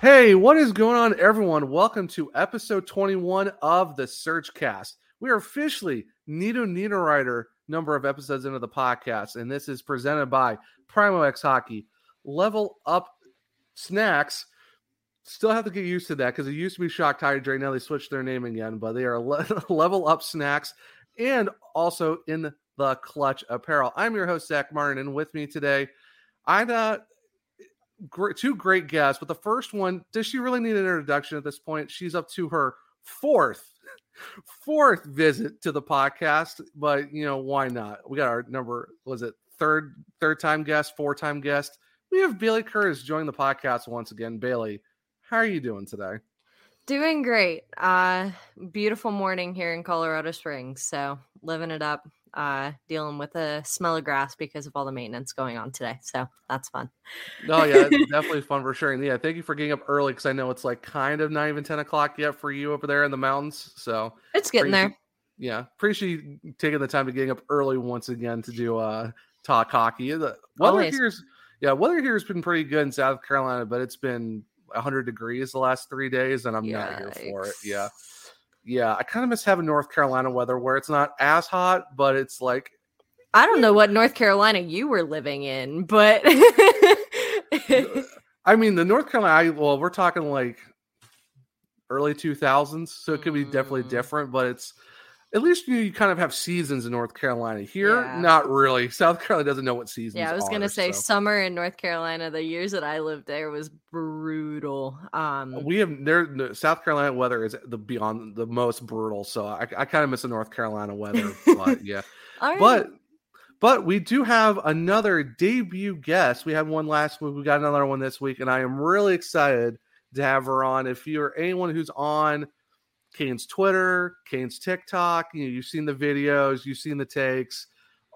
Hey, what is going on, everyone? Welcome to episode 21 of the SurgeCast. We are officially Nino Niederreiter number of episodes into the podcast, and this is presented by Primo X Hockey. Level Up Snacks. Still have to get used to that because it used to be Shocked Hydrate. Now they switched their name again, but they are le- Level Up Snacks and also in the Clutch Apparel. I'm your host, Zach Martin, and with me today, I got great, two great guests, but the first one, does she really need an introduction at this point? She's up to her fourth, fourth visit to the podcast, but you know why not? We got our number. Was it third, third time guest, four time guest? We have Bailey Curtis joining the podcast once again. Bailey, how are you doing today? Doing great. Uh beautiful morning here in Colorado Springs. So living it up. Uh dealing with a smell of grass because of all the maintenance going on today. So that's fun. Oh yeah, definitely fun for sure. And yeah, thank you for getting up early because I know it's like kind of not even ten o'clock yet for you over there in the mountains. So It's getting there. yeah, appreciate you taking the time to getting up early once again to do uh talk hockey. The weather Always. here's yeah, weather here has been pretty good in South Carolina, but it's been 100 degrees the last three days, and I'm not here for it. Yeah, yeah, I kind of miss having North Carolina weather where it's not as hot, but it's like I don't know what North Carolina you were living in, but I mean the North Carolina. Well, we're talking like early 2000s, so it could be definitely Mm. different, but it's. At least you, you kind of have seasons in North Carolina. Here, Yeah. not really. South Carolina doesn't know what seasons. yeah, I was gonna say so. summer in North Carolina, the years that I lived there was brutal. Um we have there the South Carolina weather is the beyond the most brutal. So I, I kind of miss the North Carolina weather, but yeah. all right. But but we do have another debut guest. We had one last week. We got another one this week, and I am really excited to have her on. If you're anyone who's on Canes Twitter, Canes TikTok, you know, you've seen the videos, you've seen the takes,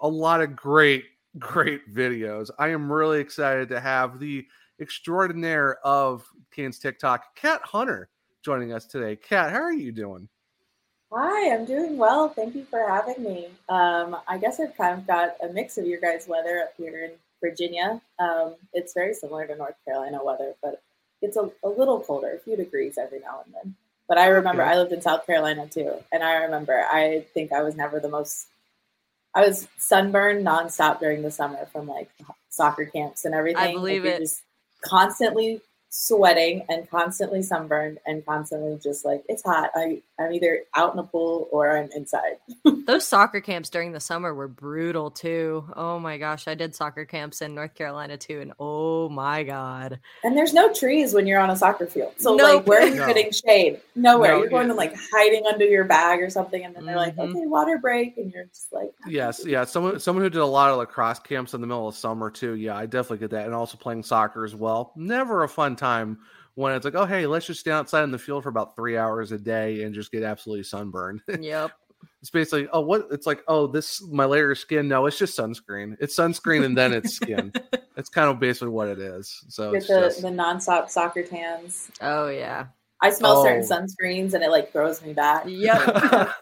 a lot of great, great videos. I am really excited to have the extraordinaire of Canes TikTok, Kat Hunter, joining us today. Kat, how are you doing? Hi, I'm doing well. Thank you for having me. Um, I guess I've kind of got a mix of your guys' weather up here in Virginia. Um, it's very similar to North Carolina weather, but it's a, a little colder, a few degrees every now and then. But I remember Okay. I lived in South Carolina too, and I remember I think I was never the most. I was sunburned nonstop during the summer from like soccer camps and everything. Like, believe you're it. Just constantly sweating and constantly sunburned and constantly just like it's hot. I I'm either out in the pool or I'm inside. Those soccer camps during the summer were brutal too. Oh my gosh, I did soccer camps in North Carolina too, and oh my god, And there's no trees when you're on a soccer field. So Nope. like where are you No. getting shade? Nowhere. No, you're going yeah. to like hiding under your bag or something and then they're like, Mhm. Okay, water break and you're just like Yes, yeah. Someone someone who did a lot of lacrosse camps in the middle of summer too. Yeah, I definitely get that. And also playing soccer as well. Never a fun time when it's like, oh hey, let's just stay outside in the field for about three hours a day and just get absolutely sunburned. yep. it's basically oh what it's like, oh, this my layer of skin. No, it's just sunscreen. It's sunscreen and then it's skin. It's kind of basically what it is. So get it's the, just the nonstop soccer tans. Oh yeah. I smell certain Oh. sunscreens and it like throws me back. Yep.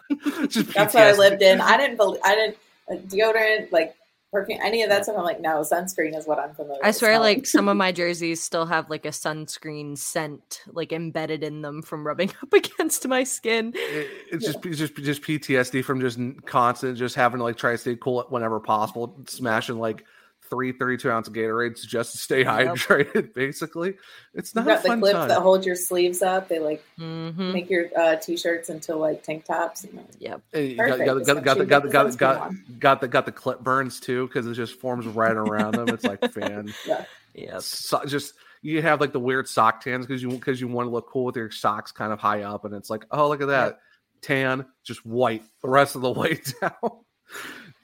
That's what I lived in. I didn't believe I didn't uh, deodorant like perfume any of that stuff. I'm like, no, sunscreen is what I'm familiar. I swear, smelling. like some of my jerseys still have like a sunscreen scent like embedded in them from rubbing up against my skin. It- it's just it's just just PTSD from just constant just having to like try to stay cool whenever possible, smashing like three 32 ounce Gatorades just to stay Yep. hydrated. Basically, it's you not a got the fun clips time. that hold your sleeves up. They like hmm make your uh, t-shirts into like tank tops. And, Yep. Hey, got, Perfect, got, got, got, especially got, got, the got, got, the got the clip burns too because it just forms right around them. It's like fan. yeah. Yep. so, just you have like the weird sock tans because you because you want to look cool with your socks kind of high up, and it's like, oh look at that tan, just white the rest of the way down.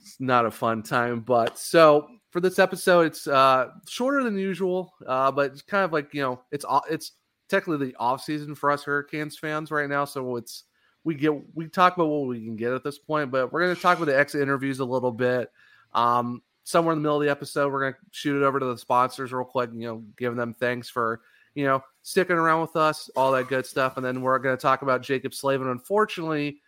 it's not a fun time, but so for this episode, it's uh shorter than usual, uh, but it's kind of like you know it's it's technically the off season for us Hurricanes fans right now, so it's we get we talk about what we can get at this point, but we're going to talk about the exit interviews a little bit. Um, somewhere in the middle of the episode, we're going to shoot it over to the sponsors real quick, you know, giving them thanks for, you know, sticking around with us, all that good stuff. And then we're going to talk about Jaccob Slavin. Unfortunately,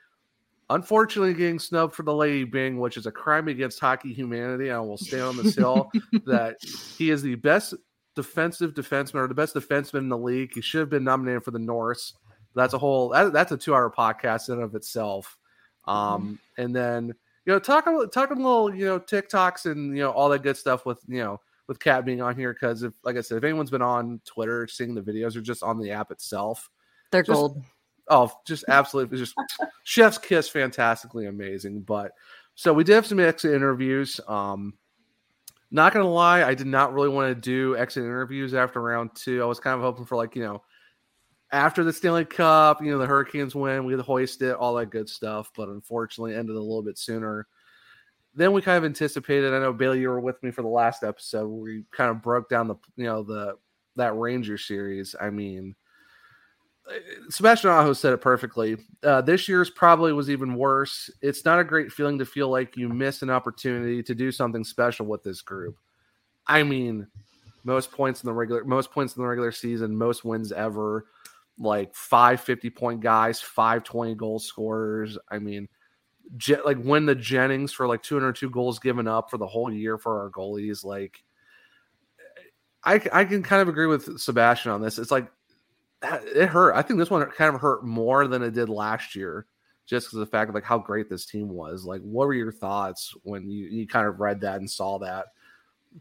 unfortunately getting snubbed for the Lady Byng, which is a crime against hockey humanity. I will stand on this hill that he is the best defensive defenseman or the best defenseman in the league. He should have been nominated for the Norris. That's a whole that, that's a two hour podcast in and of itself. Um, and then you know, talking talking a little, you know, TikToks and you know all that good stuff with you know with Kat being on here because if like I said, if anyone's been on Twitter seeing the videos or just on the app itself, They're Just- gold. Oh, just absolutely just chef's kiss, fantastically amazing. But so we did have some exit interviews. Um, not gonna lie, I did not really want to do exit interviews after round two. I was kind of hoping for like you know after the Stanley Cup, you know the Hurricanes win, we hoist it, all that good stuff. But unfortunately, ended a little bit sooner then we kind of anticipated. I know Bailey, you were with me for the last episode where we kind of broke down the you know the that Ranger series. I mean. Sebastian Aho said it perfectly. Uh, this year's probably was even worse. It's not a great feeling to feel like you missed an opportunity to do something special with this group. I mean, most points in the regular, most points in the regular season, most wins ever, like five 50 point guys, five 20 goal scorers. I mean, Je- like win the Jennings for like 202 goals given up for the whole year for our goalies. Like, I, I can kind of agree with Sebastian on this. It's like it hurt. I think this one kind of hurt more than it did last year, just because of the fact of like how great this team was. Like, what were your thoughts when you, you kind of read that and saw that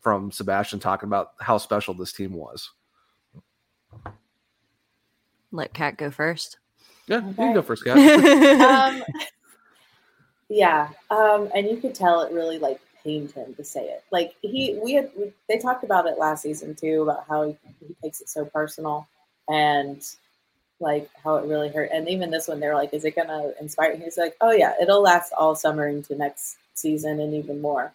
from Sebastian talking about how special this team was? Let Kat go first. Yeah, you can go first, Kat. um, yeah, um, and you could tell it really like pained him to say it. Like he, we had, we, they talked about it last season too about how he, he takes it so personal and like how it really hurt. And even this one, they're like, "Is it gonna inspire?" And He's like, "Oh yeah, it'll last all summer into next season and even more."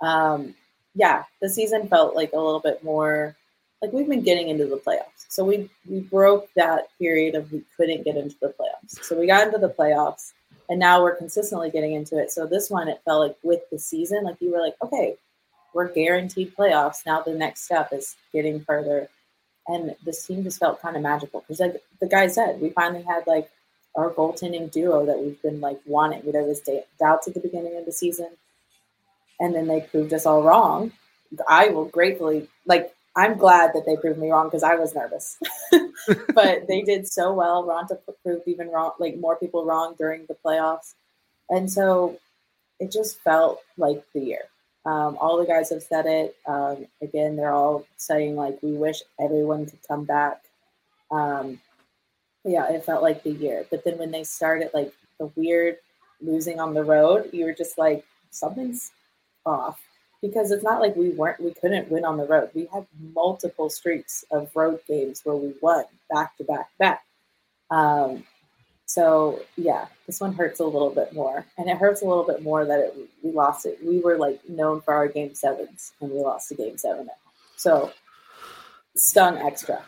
Um, yeah, the season felt like a little bit more like we've been getting into the playoffs. So we we broke that period of we couldn't get into the playoffs. So we got into the playoffs and now we're consistently getting into it. So this one it felt like with the season, like you were like, okay, we're guaranteed playoffs. Now the next step is getting further. And this team just felt kind of magical because like the guy said, we finally had like our goaltending duo that we've been like wanting. There was doubts at the beginning of the season, and then they proved us all wrong. I will gratefully like. I'm glad that they proved me wrong because I was nervous, but they did so well. Raanta proved even wrong, like more people wrong during the playoffs, and so it just felt like the year. Um, all the guys have said it. Um, again, they're all saying like we wish everyone could come back. Um, yeah, it felt like the year. But then when they started like the weird losing on the road, you were just like something's off because it's not like we weren't we couldn't win on the road. We had multiple streaks of road games where we won back to back back. So yeah, this one hurts a little bit more, and it hurts a little bit more that it, we lost it. We were like known for our game sevens, and we lost to game seven at. So stung extra.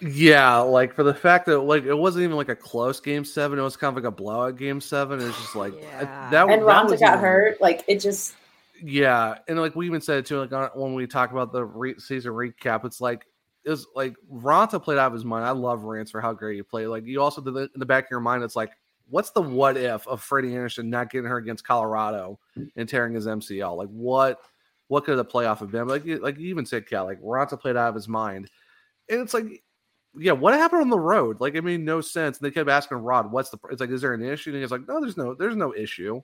Yeah, like for the fact that like it wasn't even like a close game seven, it was kind of like a blowout game seven. It's just like Yeah. that. and Raanta got even- hurt. Like it just Yeah, and like we even said it too, like on, when we talk about the re- season recap, it's like it was like Raanta played out of his mind. I love Rance for how great he played. Like you also did in the back of your mind, it's like, what's the what if of Freddie Andersen not getting her against Colorado and tearing his MCL? Like what what could the playoff have been? Like like you even said, Cal, like Raanta played out of his mind, and it's like. Yeah, what happened on the road? Like it made no sense. And they kept asking Rod, "What's the?" It's like, "Is there an issue?" And he's like, "No, there's no, there's no issue."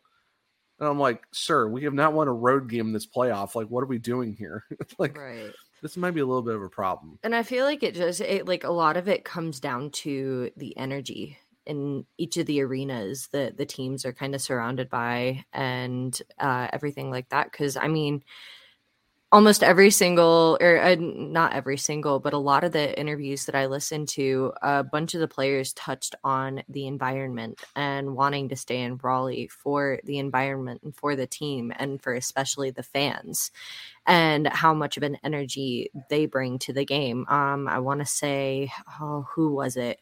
And I'm like, "Sir, we have not won a road game in this playoff. Like, what are we doing here? like, Right. This might be a little bit of a problem." And I feel like it just it like a lot of it comes down to the energy in each of the arenas that the teams are kind of surrounded by and uh, everything like that. Because I mean, almost every single or uh, not every single, but a lot of the interviews that I listened to, a bunch of the players touched on the environment and wanting to stay in Raleigh for the environment and for the team and for especially the fans and how much of an energy they bring to the game. Um, I want to say, oh, who was it?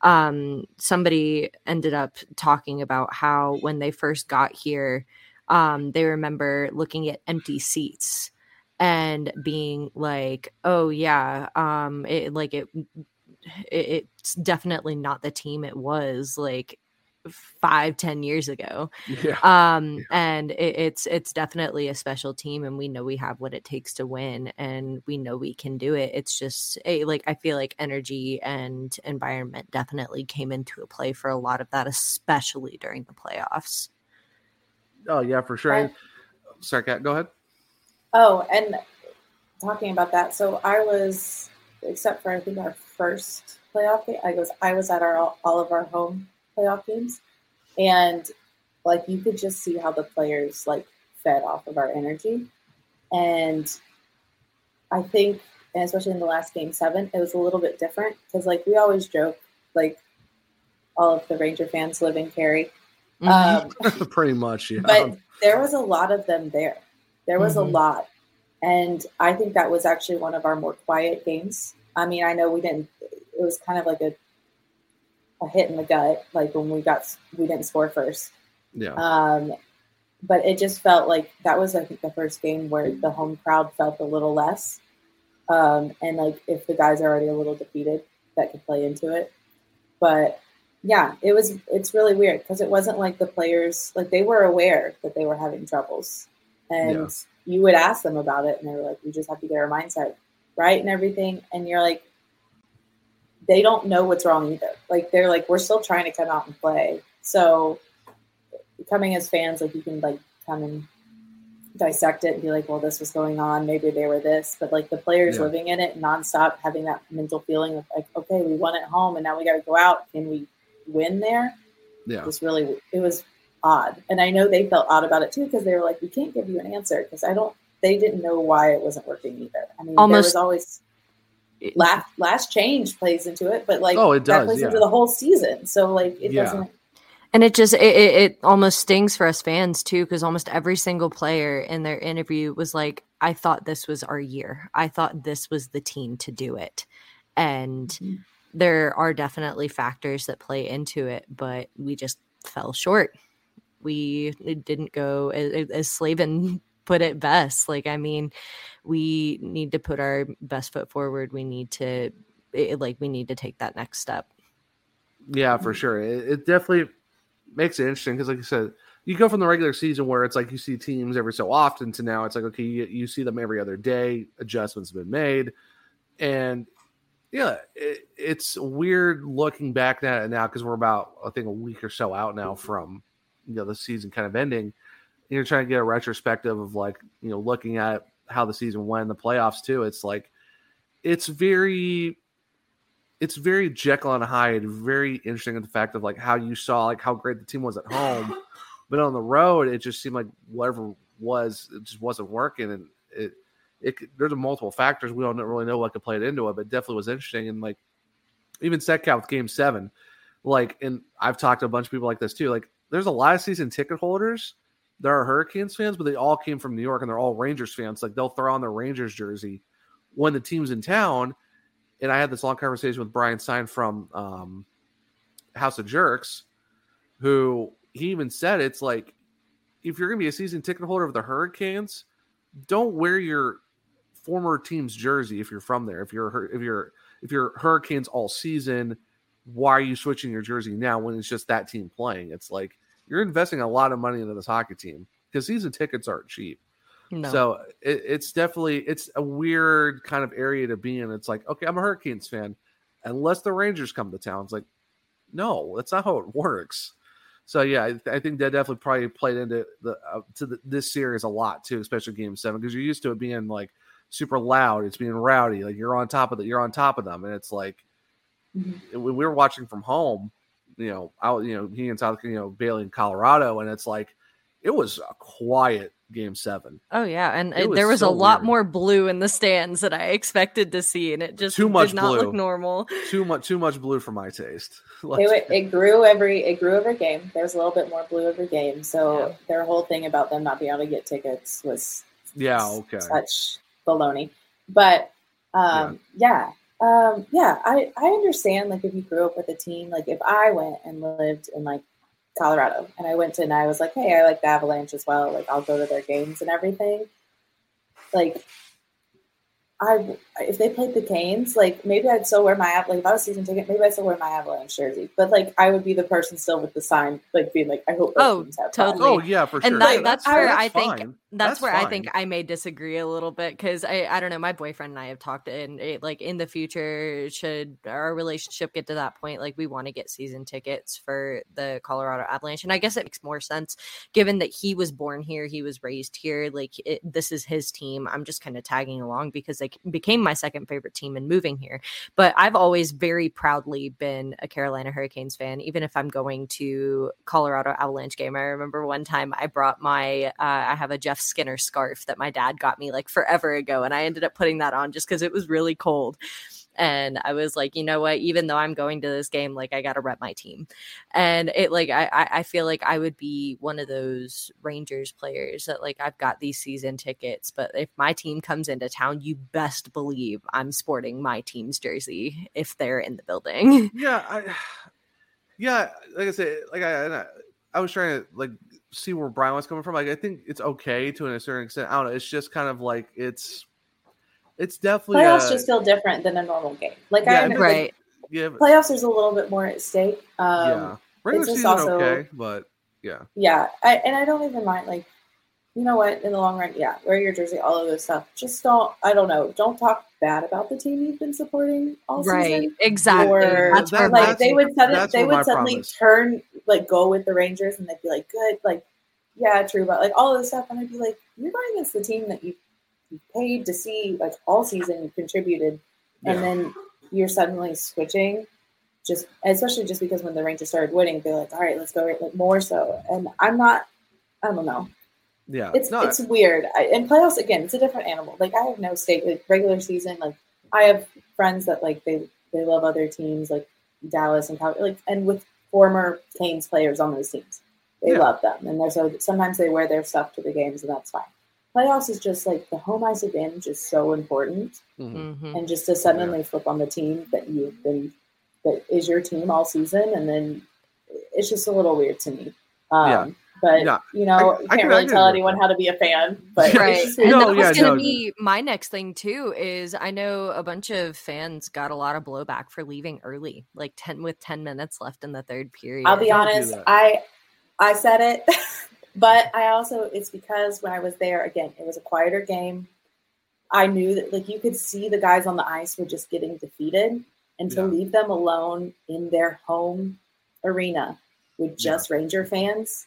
Um, somebody ended up talking about how when they first got here, um, they remember looking at empty seats and being like, "Oh yeah, um, it like it, it it's definitely not the team it was like five ten years ago." Yeah, um Yeah. and it, it's it's definitely a special team and we know we have what it takes to win and we know we can do it it's just a, like i feel like energy and environment definitely came into a play for a lot of that especially during the playoffs oh yeah, for sure. Right. Sorry, Kat, go ahead. Oh, and talking about that, so I was, except for I think our first playoff game, I was I was at our all of our home playoff games, and like you could just see how the players like fed off of our energy, and I think, and especially in the last game seven, it was a little bit different because like we always joke, like all of the Ranger fans live in Cary. Um, Pretty much, yeah. but there was a lot of them there. There was Mhm. a lot. And I think that was actually one of our more quiet games. I mean, I know we didn't, it was kind of like a, a hit in the gut, like when we got, we didn't score first. yeah, Um, but it just felt like that was, I think, the first game where the home crowd felt a little less. Um, and like if the guys are already a little defeated, that could play into it. But yeah, it was, it's really weird because it wasn't like the players, like they were aware that they were having troubles. And Yeah. you would ask them about it and they were like, we just have to get our mindset right and everything. And you're like, they don't know what's wrong either. Like they're like, we're still trying to come out and play. So coming as fans, like you can like come and dissect it and be like, well, this was going on. Maybe they were this, but like the players Yeah. living in it nonstop, having that mental feeling of like, okay, we won at home and now we got to go out. Can we win there? yeah, It was really, it was odd. And I know they felt odd about it too, because they were like, we can't give you an answer because I don't, they didn't know why it wasn't working either. I mean, there Almost- was always last, last change plays into it, but like Oh, it that does, plays yeah. into the whole season. So like it Yeah. doesn't, And it just it, it, it almost stings for us fans too, because almost every single player in their interview was like, "I thought this was our year. I thought this was the team to do it." And Mhm. there are definitely factors that play into it, but we just fell short. We didn't go as, Slavin put it best. Like, I mean, we need to put our best foot forward. We need to, it, like, we need to take that next step. yeah, for sure. It, it definitely makes it interesting because, like you said, you go from the regular season where it's like you see teams every so often to now it's like okay, you, you see them every other day. Adjustments have been made, and yeah, it, it's weird looking back at it now because we're about I think a week or so out now from you know the season kind of ending. You're trying to get a retrospective of like you know looking at how the season went, in the playoffs too. It's like it's very it's very Jekyll and Hyde, very interesting in the fact of like how you saw like how great the team was at home, but on the road it just seemed like whatever was it just wasn't working, and it it there's multiple factors we don't really know what could play it into it, but it definitely was interesting and like even Setcat with Game Seven, like and I've talked to a bunch of people like this too, like there's a lot of season ticket holders. There are Hurricanes fans, but they all came from New York and they're all Rangers fans. Like they'll throw on their Rangers jersey when the team's in town and I had this long conversation with Brian Stein from um, House of Jerks, who he even said it's like if you're going to be a season ticket holder of the Hurricanes, don't wear your former team's jersey if you're from there. If you're if you're if you're Hurricanes all season, why are you switching your jersey now when it's just that team playing? It's like you're investing a lot of money into this hockey team because season tickets aren't cheap. No. So it, it's definitely it's a weird kind of area to be in. It's like, okay, I'm a Hurricanes fan, unless the Rangers come to town. It's like, no, that's not how it works. So yeah, I, I think that definitely probably played into the uh, to the, this series a lot too, especially Game Seven, because you're used to it being like super loud, it's being rowdy, like you're on top of it, you're on top of them, and it's like Mhm. when we were watching from home, you know, out, you know, he and South, you know, Bailey in Colorado, and it's like it was a quiet Game Seven. Oh yeah, and It uh, was there was so a lot weird. more blue in the stands than I expected to see, and it just Too much did not blue. look normal. Too much, too much blue for my taste. It, it grew every it grew every game. There was a little bit more blue every game. So Yeah. their whole thing about them not being able to get tickets was yeah, okay. such baloney. But um, yeah, um, yeah, I I understand. Like if you grew up with a team, like if I went and lived in like Colorado and I went to and I was like, hey, I like the Avalanche as well. Like I'll go to their games and everything. Like I if they played the Canes, like maybe I'd still wear my like if I was season ticket, maybe I'd still wear my Avalanche jersey. But like I would be the person still with the sign, like being like, I hope Oh, teams have fun. totally. Oh yeah, for And sure. that- Yeah, that's where that's I think fine. That's, where I think. I may disagree a little bit because I I don't know my boyfriend and I have talked and it, eh, like in the future should our relationship get to that point like we want to get season tickets for the Colorado Avalanche and I guess it makes more sense given that he was born here he was raised here like it, this is his team I'm just kind of tagging along because they became my second favorite team and moving here. But I've always very proudly been a Carolina Hurricanes fan even if I'm going to Colorado Avalanche game. I remember one time I brought my uh, I have a Jeff Skinner scarf that my dad got me like forever ago and I ended up putting that on just because it was really cold and I was like, you know what? Even though I'm going to this game, like I got to rep my team, and it like I I feel like I would be one of those Rangers players that like I've got these season tickets, but if my team comes into town, you best believe I'm sporting my team's jersey if they're in the building. Yeah, I, yeah, like I said, like I, I was trying to like see where Brian was coming from. Like, I think it's okay to a certain extent. I don't know. It's just kind of like it's, it's definitely Playoffs a- just feel different than a normal game. Like Yeah, I under- like, right. yeah, but- playoffs, there's a little bit more at stake. Um, yeah. Regular just season also- okay, but yeah, Yeah, I, and I don't even mind. Like, you know what? In the long run, yeah, wear your jersey, all of those stuff. Just don't. I don't know. Don't talk bad about the team you've been supporting all Right, season. exactly. Or, That's that- where Like my they would suddenly they would suddenly problem is. turn like go with the Rangers and they'd be like good like yeah true but like all of this stuff and I'd be like you're going against the team that you you paid to see like all season you contributed and then you're suddenly switching just especially just because when the Rangers started winning they're like all right let's go right like more so and I'm not I don't know yeah. it's no, it's weird. I, and playoffs again, it's a different animal. Like I have no stake. Like regular season, like I have friends that like they they love other teams like Dallas and Cal- like and with former Canes players on those teams, they Yeah. love them and they're so sometimes they wear their stuff to the games and that's fine. Playoffs is just like the home ice advantage is so important, mhm. Mhm. and just to suddenly flip on the team that you've been that is your team all season, and then it's just a little weird to me. Um, Yeah. But Yeah. you know, I- you I can't I really can tell agree anyone how to be a fan. But right and. No, that yeah, was gonna no. be my next thing too is i know a bunch of fans got a lot of blowback for leaving early like 10 with 10 minutes left in the third period I'll be honest. I I said it, but I also it's because when I was there again, it was a quieter game. I knew that like you could see the guys on the ice were just getting defeated, and to Yeah. leave them alone in their home arena with just Ranger fans,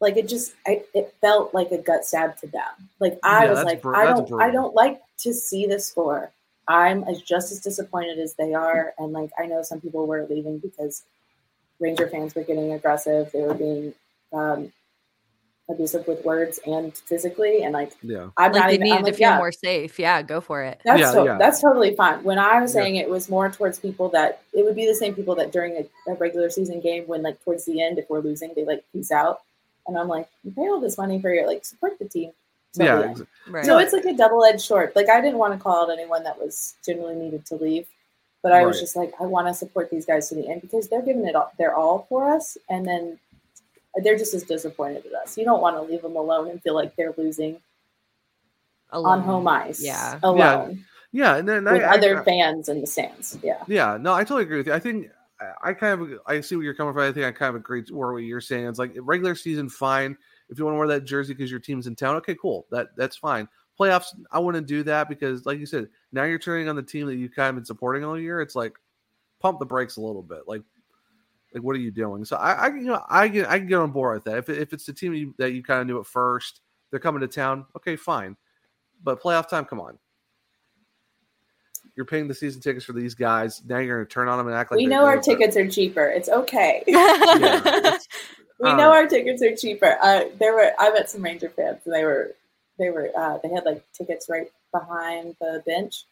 like it just I, it felt like a gut stab to them. Like I Yeah, was like, bru- I don't I don't like to see the score. I'm as just as disappointed as they are, and like I know some people were leaving because Ranger fans were getting aggressive. They were being um, abusive with words and physically, and like yeah, I'm like not they even. needed I'm to like, feel yeah, more safe yeah go for it that's Yeah, to- yeah. that's totally fine. When I was Yeah. saying it was more towards people that it would be the same people that during a, a regular season game, when like towards the end, if we're losing, they like peace out, and I'm like, you pay all this money for your like support the team. till yeah. the end. ex- right So it's like a double edged sword. Like I didn't want to call out anyone that was genuinely needed to leave, but I was just like, I want to support these guys to the end because they're giving it all, their all for us, and then they're just as disappointed at us. You don't want to leave them alone and feel like they're losing. on home ice. Yeah. alone Yeah, and then with I, other I, fans in the stands. Yeah, yeah, no, I totally agree with you. I think I- I kind of I see where you're coming from. I think I kind of agree with what you're saying. It's like regular season, fine. If you want to wear that jersey because your team's in town, okay, cool. That that's fine. Playoffs, I wouldn't do that because, like you said, now you're turning on the team that you've kind of been supporting all year. It's like pump the brakes a little bit. Like, like what are you doing? So I, I you know, I can I can get on board with that. If if it's the team you, that you kind of knew at first, they're coming to town. Okay, fine. But playoff time, come on. You're paying the season tickets for these guys. Now you're going to turn on them and act like we know our tickets are cheaper. It's okay. Yeah, we Uh, know our tickets are cheaper. Uh, there were I met some Ranger fans, and they were they were uh, they had like tickets right behind the bench,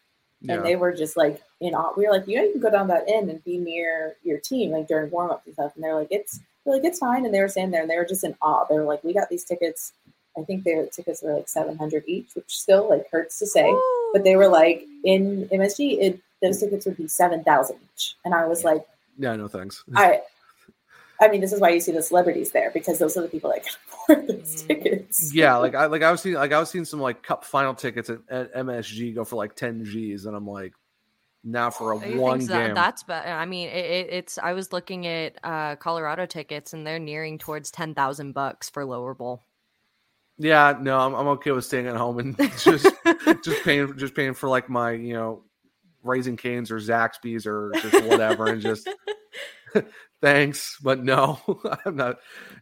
yeah. and they were just like in awe. We were like, you know, you can go down that end and be near your team like during warm ups and stuff. And they're like, it's they're like it's fine. And they were standing there, and they were just in awe. They were like, we got these tickets. I think their tickets were like seven hundred each, which still like hurts to say. But they were like in MSG, it those tickets would be seven thousand each, and I was like, yeah, no thanks. I. I mean, this is why you see the celebrities there because those are the people that can afford those Mm. tickets. yeah, like I like I was seeing like I was seeing some like cup final tickets at, at MSG go for like 10 G's, and I'm like, now for a I one think game. that, that's better. I mean, it, it, it's. I was looking at uh, Colorado tickets, and they're nearing towards ten thousand bucks for lower bowl. yeah, no, I'm, I'm okay with staying at home and just just paying just paying for like my you know raising canes or Zaxby's or just whatever, and just thanks, but no, I'm not.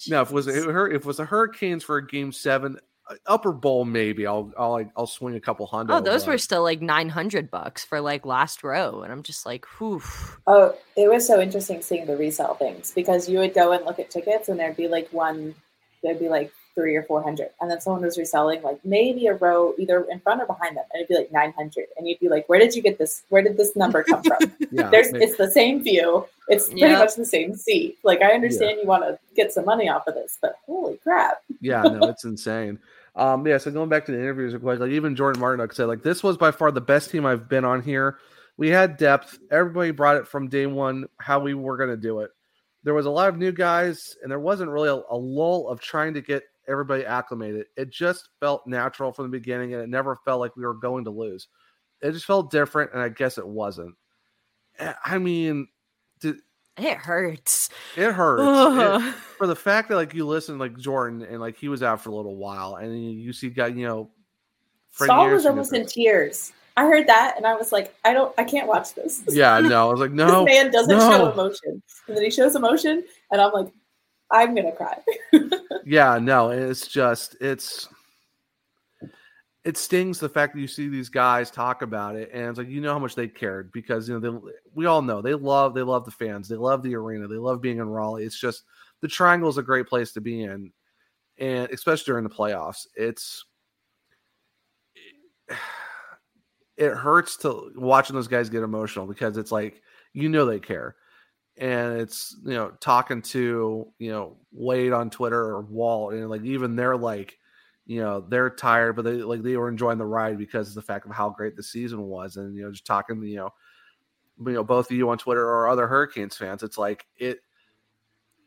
No, if it was if it was a Hurricanes for a game seven uh, upper bowl, maybe I'll I'll I'll swing a couple hundred. Oh, those were still like nine hundred bucks for like last row, and I'm just like, whew. Oh, it was so interesting seeing the resale things because you would go and look at tickets and there'd be like one, there'd be like three or four hundred, and then someone was reselling like maybe a row either in front or behind them, and it'd be like nine hundred, and you'd be like, where did you get this? Where did this number come from? yeah, There's, maybe- it's the same view. It's pretty Yeah. much the same seat. Like I understand you want to get some money off of this, but holy crap! yeah, no, it's insane. Um, yeah, so going back to the interviews, like like even Jordan Martinook said, like this was by far the best team I've been on here. We had depth. Everybody brought it from day one how we were going to do it. There was a lot of new guys, and there wasn't really a, a lull of trying to get everybody acclimated. It just felt natural from the beginning, and it never felt like we were going to lose. It just felt different, and I guess it wasn't. Eh, I mean, did, It hurts. it hurts. It- for the fact that like you listen like Jordan and like he was out for a little while and you, you see guy you know Freddie Staal was almost is- in tears. I heard that and I was like, I don't, I can't watch this. yeah no I was like no this man doesn't no. show emotion, and then he shows emotion, and I'm like, I'm gonna cry. yeah no it's just it's it stings the fact that you see these guys talk about it and it's like you know how much they cared because you know they we all know they love they love the fans they love the arena they love being in Raleigh it's just the triangle is a great place to be in and especially during the playoffs it's it hurts to watching those guys get emotional because it's like you know they care and it's you know talking to you know Wade on Twitter or Wall and like even they're like you know they're tired but they like they were enjoying the ride because of the fact of how great the season was and you know just talking you know you know both of you on Twitter or other Hurricanes fans it's like it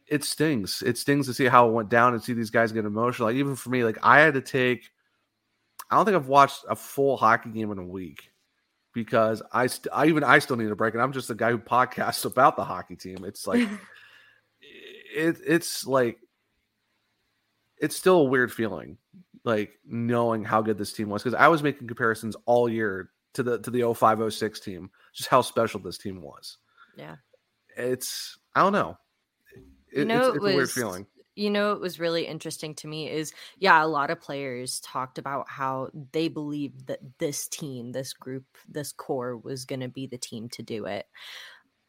it stings. It stings to see how it went down and see these guys get emotional. Like even for me like I had to take I don't think I've watched a full hockey game in a week because I, st- I even I still need a break, and I'm just the guy who podcasts about the hockey team. It's like it, it's like it's still a weird feeling, like knowing how good this team was because I was making comparisons all year to the to the 0506 team, just how special this team was. Yeah. It's I don't know. It, You know, it's, it it's a weird feeling. You know what was really interesting to me is yeah a lot of players talked about how they believed that this team this group this core was going to be the team to do it.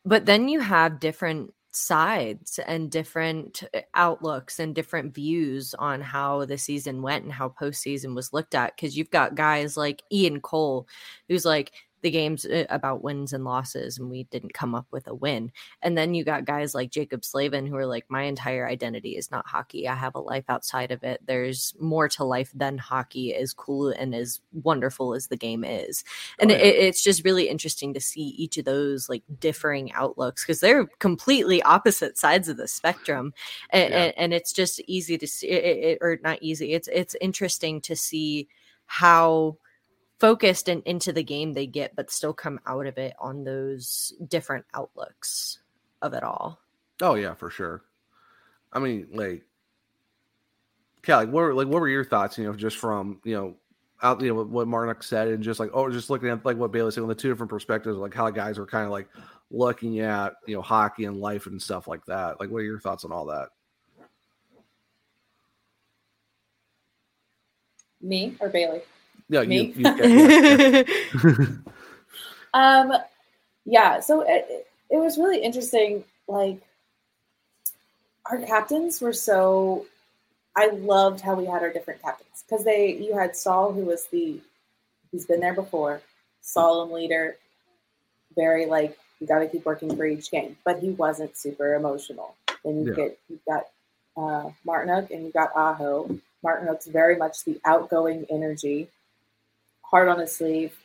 But then you have different sides and different uh, outlooks and different views on how the season went and how postseason was looked at because you've got guys like Ian Cole who's like the game's uh, about wins and losses and we didn't come up with a win and then you got guys like Jaccob Slavin who are like, my entire identity is not hockey. I have a life outside of it. There's more to life than hockey, as cool and as wonderful as the game is. And Oh, yeah. it, it's just really interesting to see each of those like differing outlooks because they're completely opposite sides of the spectrum. And, Yeah. and, and it's just easy to see, it, it, or not easy. It's it's interesting to see how focused and into the game they get, but still come out of it on those different outlooks of it all. Oh yeah, for sure. I mean, like, yeah, like what were like what were your thoughts? You know, just from you know out you know what Marnock said, and just like oh, just looking at like what Bailey said on the two different perspectives, like how guys are kind of like looking at you know hockey and life and stuff like that. Like, what are your thoughts on all that? Me or Bailey? Yeah, Me? you. you yeah, yeah. Um, yeah. So it, it was really interesting. Like our captains were so. I loved how we had our different captains because they. You had Staal, who was the. He's been there before, solemn leader, very like you got to keep working for each game, but he wasn't super emotional. Then you Yeah. get you got uh, Martinook and you got Aho. Martinook's very much the outgoing energy, hard on his sleeve.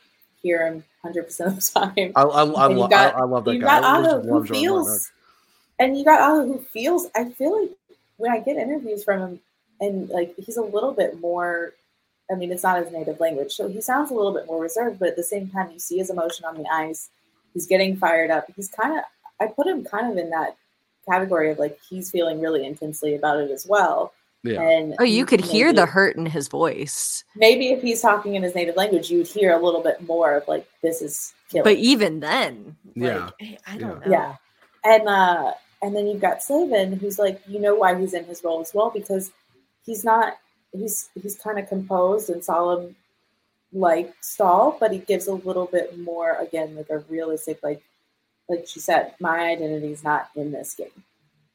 Hear him hundred percent of the time. I, I, I, lo- got- I, love that you guy. got Otto who love John Marnock. feels, and you got Otto who feels. I feel like when I get interviews from him, and like he's a little bit more. I mean, it's not his native language, so he sounds a little bit more reserved. But at the same time, you see his emotion on the ice. He's getting fired up. He's kind of. I put him kind of in that category of like he's feeling really intensely about it as well. Yeah, And Oh, you could hear the hurt in his voice. Maybe if he's talking in his native language, you'd hear a little bit more of like this is killing. But even then, Yeah. like, I- I don't know. Yeah. And uh and then you've got Slavin who's like, you know why he's in his role as well, because he's not he's he's kind of composed and solemn like Staal, but he gives a little bit more again, like a realistic, like like she said, my identity is not in this game.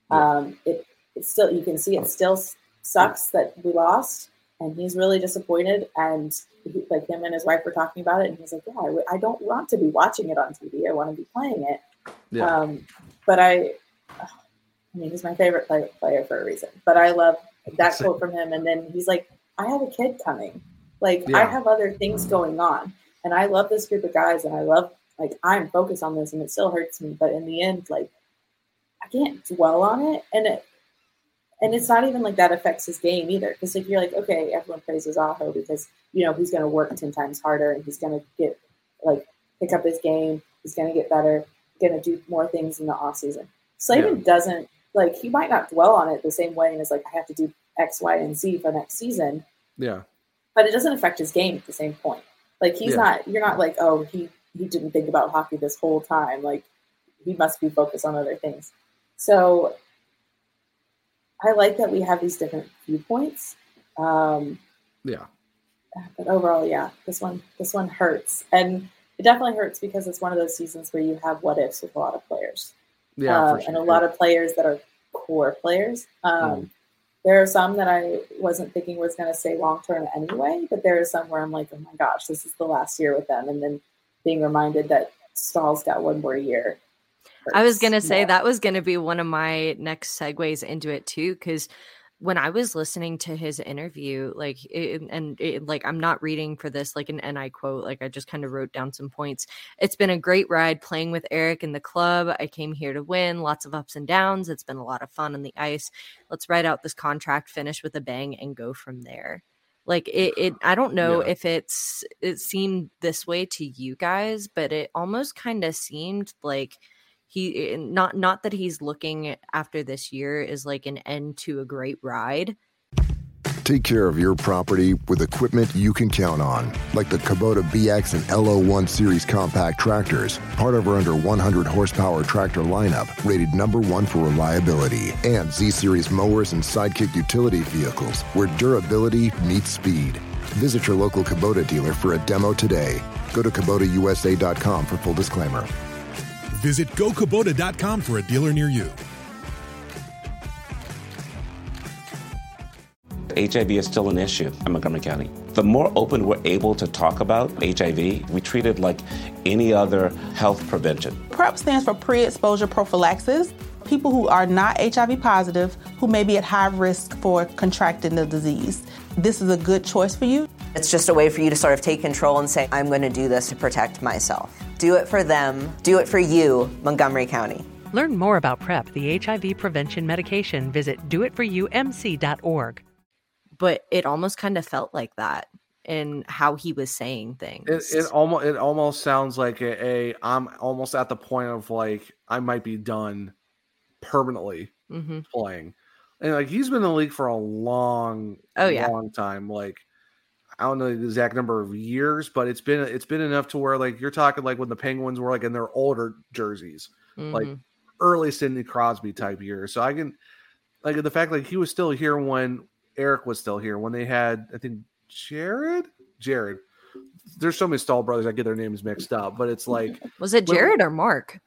Yeah. Um it it's still you can see it still s- sucks that we lost and he's really disappointed and he, like him and his wife were talking about it and he's like yeah I, w- I don't want to be watching it on tv i want to be playing it yeah, um, but I, I mean, he's my favorite play, player for a reason. But I love that quote from him. And then he's like, I have a kid coming. Like, I have other things going on. And I love this group of guys. And I love, like, I'm focused on this and it still hurts me. But in the end, like, I can't dwell on it. And it, and it's not even like that affects his game either. Because if you're like, okay, everyone praises Aho because, you know, he's going to work 10 times harder and he's going to get, like, pick up his game. He's going to get better going to do more things in the off season. Slavin doesn't like he might not dwell on it the same way and as like I have to do X, Y, and Z for next season, yeah, but it doesn't affect his game at the same point. Like he's Yeah. not you're not like, oh, he he didn't think about hockey this whole time. Like he must be focused on other things. So I like that we have these different viewpoints. Um yeah, but overall, yeah, this one this one hurts. And it definitely hurts because it's one of those seasons where you have what ifs with a lot of players. yeah, um, sure. and a lot of players that are core players. Um, Mhm. There are some that I wasn't thinking was going to stay long term anyway, but there are some where I'm like, oh my gosh, this is the last year with them, and then being reminded that Staal's got one more year. I was gonna say more. that was gonna be one of my next segues into it too, because when I was listening to his interview, like, it, and it, like, I'm not reading for this like an NI quote, like, I just kind of wrote down some points. It's been a great ride playing with Eric in the club. I came here to win, lots of ups and downs. It's been a lot of fun on the ice. Let's write out this contract, finish with a bang, and go from there. Like it, it I don't know Yeah. if it's it seemed this way to you guys, but it almost kind of seemed like he eh, not not that he's looking after this year is like an end to a great ride Take care of your property with equipment you can count on, like the Kubota BX and LO1 Series compact tractors, part of our under 100 horsepower tractor lineup, rated number one for reliability, and Z Series mowers and Sidekick utility vehicles, where durability meets speed. Visit your local Kubota dealer for a demo today. Go to KubotaUSA.com for full disclaimer. Visit gokubota.com for a dealer near you. HIV is still an issue in Montgomery County. The more open we're able to talk about HIV, we treat it like any other health prevention. PrEP stands for pre exposure prophylaxis. People who are not HIV positive, who may be at high risk for contracting the disease. This is a good choice for you. It's just a way for you to sort of take control and say, I'm going to do this to protect myself. Do it for them, do it for you, Montgomery County. Learn more about PrEP, the HIV prevention medication. Visit doitforyoumc.org. but it almost kind of felt like that in how he was saying things. It, it almost it almost sounds like a, a I'm almost at the point of like I might be done permanently Mhm. playing, and like he's been in the league for a long, Oh, yeah. long time. Like I don't know the exact number of years, but it's been it's been enough to where like you're talking like when the Penguins were like in their older jerseys, like Mhm. early Sidney Crosby type years. So I can like the fact like he was still here when Eric was still here when they had I think Jared Jared. There's so many Staal brothers I get their names mixed up, but it's like was it when- Jared or Mark?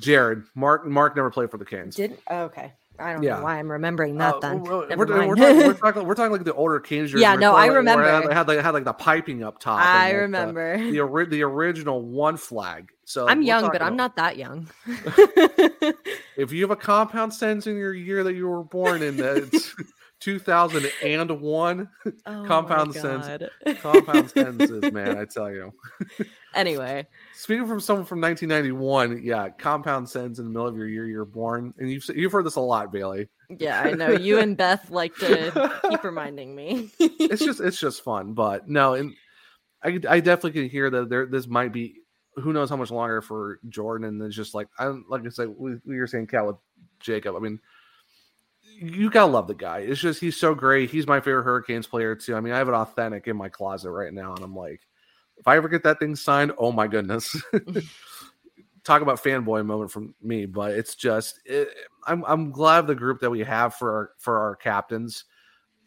Jared Mark Mark never played for the Canes. Did oh, okay. I don't Yeah. know why I'm remembering that Uh, then. we're, we're, we're talking, we're, talking, we're talking like the older jerseys. Yeah, no, I like- remember. Had, had like had like the piping up top. and, I like, remember. the, ori- the original one flag. So I'm young, but I'm not that young. If you have a compound sentence in your year that you were born in, that's 2001 Oh compound God. Compound sentences, man. I tell you. anyway, Speaking from someone from 1991, yeah, compound sentence in the middle of your year you're born, and you've you've heard this a lot, Bailey. yeah, I know you and Beth like to keep reminding me. it's just it's just fun, but no, and I I definitely can hear that there this might be who knows how much longer for Jordan, and it's just like I like I said we, we were saying Kat with Jaccob. I mean, you gotta love the guy. It's just he's so great. He's my favorite Hurricanes player too. I mean, I have an authentic in my closet right now, and I'm like, if I ever get that thing signed, oh my goodness. Talk about fanboy moment from me, but it's just it, I'm I'm glad the group that we have for our, for our captains.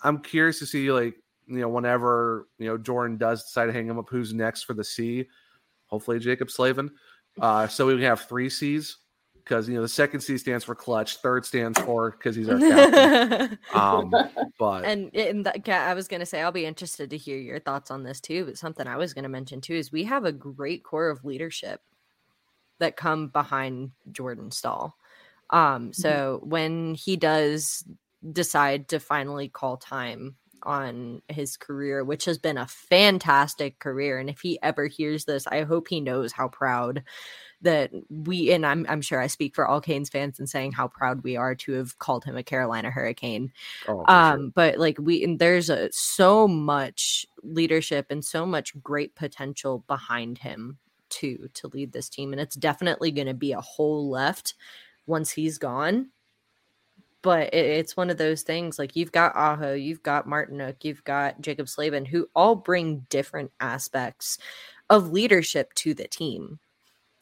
I'm curious to see like you know whenever you know Jordan does decide to hang him up, who's next for the C? Hopefully Jaccob Slavin. Uh, so we can have three C's because you know the second C stands for clutch, third stands for because he's our captain. um, but and in that, I was going to say I'll be interested to hear your thoughts on this too. But something I was going to mention too is we have a great core of leadership that come behind Jordan Staal. Um, so when he does decide to finally call time on his career, which has been a fantastic career, and if he ever hears this, I hope he knows how proud that we and I'm I'm sure I speak for all Canes fans in saying how proud we are to have called him a Carolina Hurricane. Oh, um, sure. but like we and there's a so much leadership and so much great potential behind him to to lead this team, and it's definitely going to be a hole left once he's gone. But it, it's one of those things like you've got Aho, you've got Martinook, you've got Jaccob Slavin, who all bring different aspects of leadership to the team.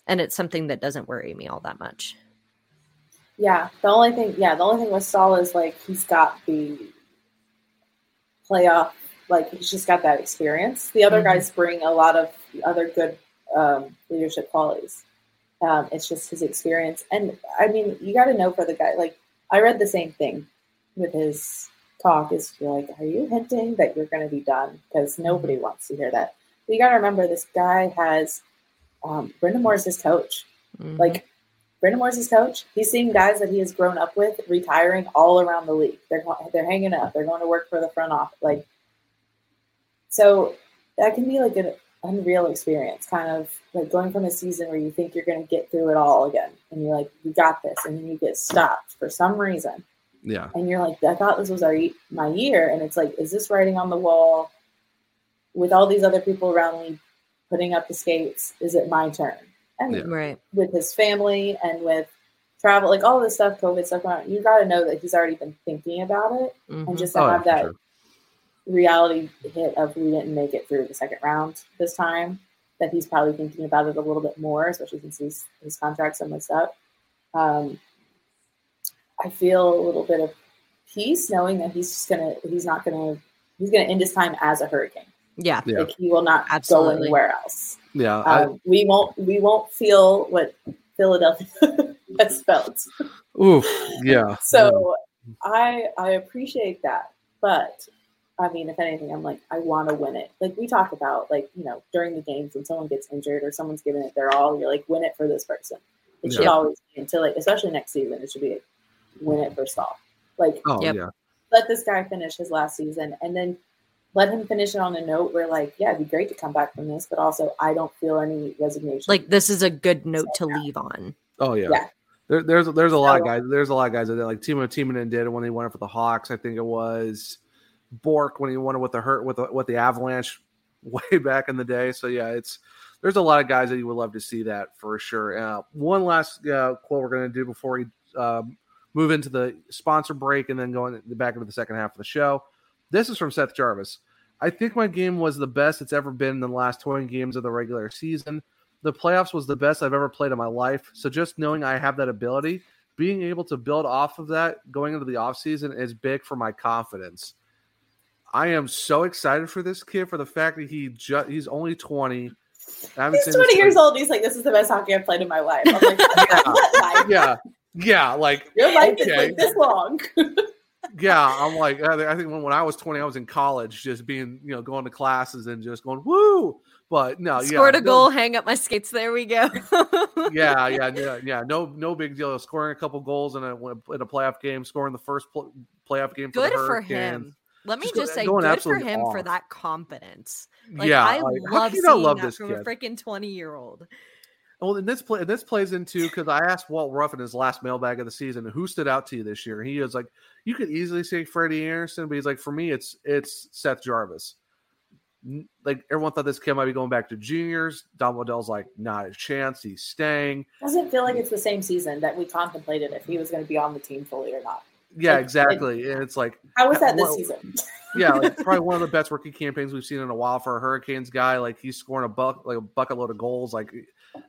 And it's something that doesn't worry me all that much. Yeah, the only thing, yeah, the only thing with Staal is like he's got the playoff, like he's just got that experience. The other Mhm. guys bring a lot of other good um, leadership qualities. Um, it's just his experience, and I mean, you got to know for the guy. Like I read the same thing with his talk. Is like, are you hinting that you're going to be done? Because nobody wants to hear that. But you got to remember, this guy has um, Brind'Amour's his coach. Mhm. Like Brind'Amour's his coach. He's seeing guys that he has grown up with retiring all around the league. They're they're hanging up. They're going to work for the front office. Like, so that can be like an unreal experience. Kind of like going from a season where you think you're going to get through it all again, and you're like, you got this, and then you get stopped for some reason, yeah, and you're like, I thought this was our my year, and it's like, is this writing on the wall? With all these other people around me putting up the skates, is it my turn? And Yeah. Right. with his family and with travel, like all this stuff, COVID stuff going on, you got to know that he's already been thinking about it. Mhm. And just to Oh, have for that sure. Reality hit of we didn't make it through the second round this time, that he's probably thinking about it a little bit more, especially since his, his contract's so messed up. Um, I feel a little bit of peace knowing that he's just gonna, he's not gonna, he's gonna end his time as a hurricane. Yeah. Yeah. Like he will not Absolutely. go anywhere else. yeah. I, Um, we won't we won't feel what Philadelphia has felt. oof, yeah. So I I appreciate that, but I mean, if anything, I'm like I want to win it. Like we talk about, like you know, during the games when someone gets injured or someone's giving it their all, you're like, win it for this person. It should always be until like, especially next season, it should be like, win it for Staal. Like Oh Yep. yeah. let this guy finish his last season and then let him finish it on a note where like yeah it'd be great to come back from this but also i don't feel any resignation Like this is a good note to leave on. Oh yeah. Yeah. There, there's there's a lot of guys. There's a lot of guys that did like Kimmo Timonen did it when he won it for the Hawks. I think it was Bourque when he won it with the hurt with the with the Avalanche way back in the day. So yeah, it's there's a lot of guys that you would love to see that for sure. Uh, one last uh, quote we're going to do before we um, move into the sponsor break and then going back into the second half of the show. This is from Seth Jarvis. I think my game was the best it's ever been in the last 20 games of the regular season. The playoffs was the best I've ever played in my life. So just knowing I have that ability, being able to build off of that going into the offseason is big for my confidence. I am so excited for this kid for the fact that he just he's only 20. He's 20 years old. He's like, this is the best hockey I've played in my life. I'm like, yeah, yeah, yeah, like your life okay. is like this long. yeah, I'm like, I think when, when I was 20, I was in college, just being, you know, going to classes and just going, woo. But no, scored yeah, a goal, no, hang up my skates. There we go. yeah, yeah, yeah, yeah. No, no big deal. Scoring a couple goals in a in a playoff game, scoring the first pl- playoff game. For Good for him. Let me just, just say, good for him off. for that confidence. Like, yeah, I like, love seeing love that from kid? a freaking twenty year old. Well, and this play this plays into because I asked Walt Ruff in his last mailbag of the season who stood out to you this year. He was like, you could easily say Freddie Andersen, but he's like, for me, it's it's Seth Jarvis. Like everyone thought this kid might be going back to juniors. Don Waddell's like, not a chance. He's staying. Doesn't feel like it's the same season that we contemplated if he was going to be on the team fully or not. Yeah, like, exactly. and it's like, how was that this season? yeah, like probably one of the best rookie campaigns we've seen in a while for a Hurricanes guy. Like he's scoring a buck, like a bucket load of goals. Like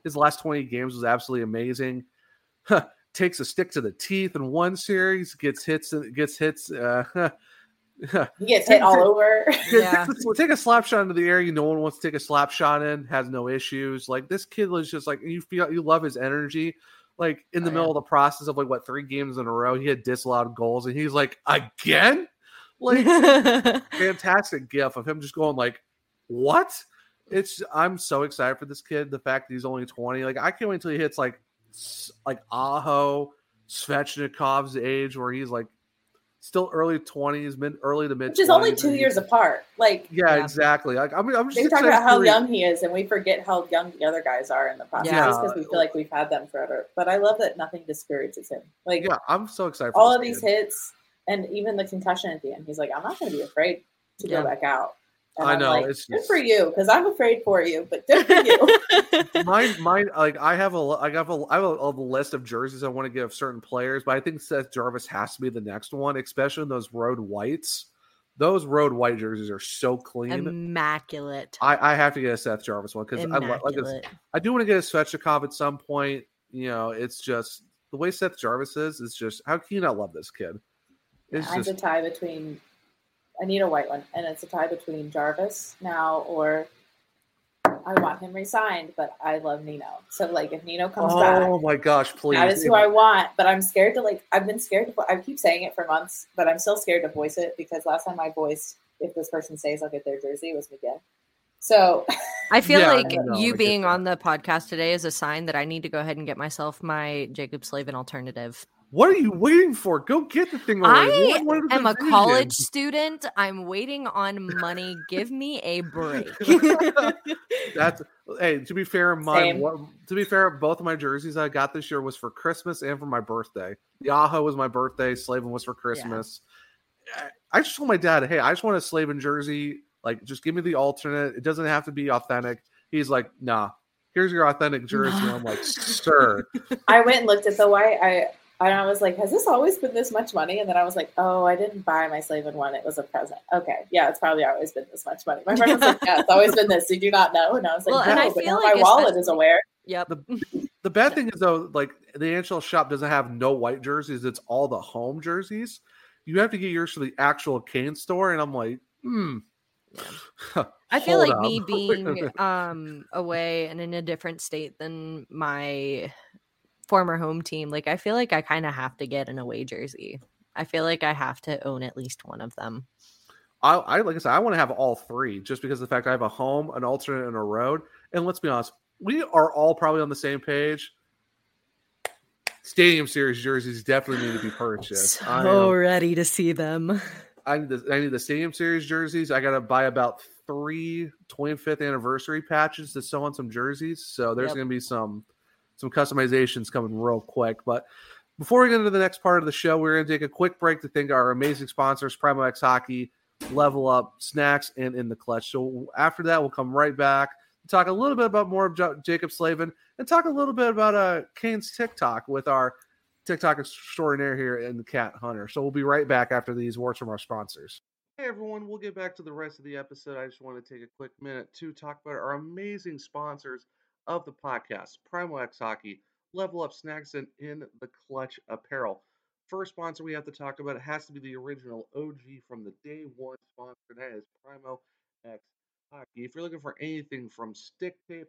his last twenty games was absolutely amazing. Takes a stick to the teeth in one series, gets hits, gets hits. Uh, he gets hit all over. yeah, take a slap shot into the air. You no one wants to take a slap shot in. Has no issues. Like this kid was just like you feel you love his energy like in the oh, middle yeah. of the process of like what three games in a row, he had disallowed goals, and he's like, again, like fantastic gif of him just going like, what? It's I'm so excited for this kid. The fact that he's only 20, like I can't wait until he hits like like Aho, Svechnikov's age, where he's like still early twenties, mid early to mid. Which is only two years apart. Like yeah, yeah. exactly. Like I mean, I'm just talking about how young he is, and we forget how young the other guys are in the process yeah. because we feel like we've had them forever. But I love that nothing discourages him. Like yeah, I'm so excited. all of these hits and even the concussion at the end. He's like, I'm not going to be afraid to yeah. go back out. And I know like, it's good for you because I'm afraid for you, but good for you. mine, mine, like I have a, I have a, I have a, a, list of jerseys I want to give certain players, but I think Seth Jarvis has to be the next one, especially in those road whites. Those road white jerseys are so clean, immaculate. I, I have to get a Seth Jarvis one because I like. I do want to get a Svechnikov at some point. You know, it's just the way Seth Jarvis is. It's just how can you not love this kid? It's yeah, just, a tie between I need a white one, and it's a tie between Jarvis now or I want him resigned, but I love Nino. So like, if Nino comes oh, back, oh my gosh, please, that is who I want. But I'm scared to like. I've been scared to. I keep saying it for months, but I'm still scared to voice it because last time I voiced, if this person says I'll get their jersey, was Miguel. So I feel yeah, like I you being on the podcast today is a sign that I need to go ahead and get myself my Jaccob Slavin alternative. What are you waiting for? Go get the thing already. I what, what am a college student. I'm waiting on money. Give me a break. That's hey. To be fair, my to be fair, both of my jerseys I got this year was for Christmas and for my birthday. Yahoo was my birthday. Slavin was for Christmas. Yeah. I just told my dad, hey, I just want a Slavin jersey. Like, just give me the alternate. It doesn't have to be authentic. He's like, nah. Here's your authentic jersey. I'm like, sir. I went and looked at the white. I and I was like, has this always been this much money? And then I was like, oh, I didn't buy my Slavin one. It was a present. Okay. Yeah, it's probably always been this much money. My friend was like, yeah, it's always been this. Did you not know? And I was like, well, no, but now like my wallet is aware. Yep. The, the bad thing is, though, like the NHL shop doesn't have no white jerseys. It's all the home jerseys. You have to get yours from the actual cane store. And I'm like, hmm. Yeah. I feel like up. me being um away and in a different state than my former home team, like I feel like I kind of have to get an away jersey. I feel like I have to own at least one of them. I, I like I said, I want to have all three just because of the fact I have a home, an alternate, and a road. And let's be honest, we are all probably on the same page. Stadium Series jerseys definitely need to be purchased. I'm so am, ready to see them. I need the I need the Stadium Series jerseys. I got to buy about three 25th anniversary patches to sew on some jerseys. So there's yep. going to be some some customizations coming real quick. But before we get into the next part of the show, we're going to take a quick break to thank our amazing sponsors, Primo X Hockey, level up snacks and in the clutch. So after that, we'll come right back talk a little bit about more of Jaccob Slavin and talk a little bit about uh Kane's TikTok with our TikTok extraordinaire here in the Kat Hunter. So we'll be right back after these words from our sponsors. Hey everyone, we'll get back to the rest of the episode. I just want to take a quick minute to talk about our amazing sponsors of the podcast Primo X Hockey, Level Up Snacks, and In the Clutch Apparel. First sponsor we have to talk about it has to be the original OG from the day one sponsor, that is Primo X Hockey. If you're looking for anything from stick tape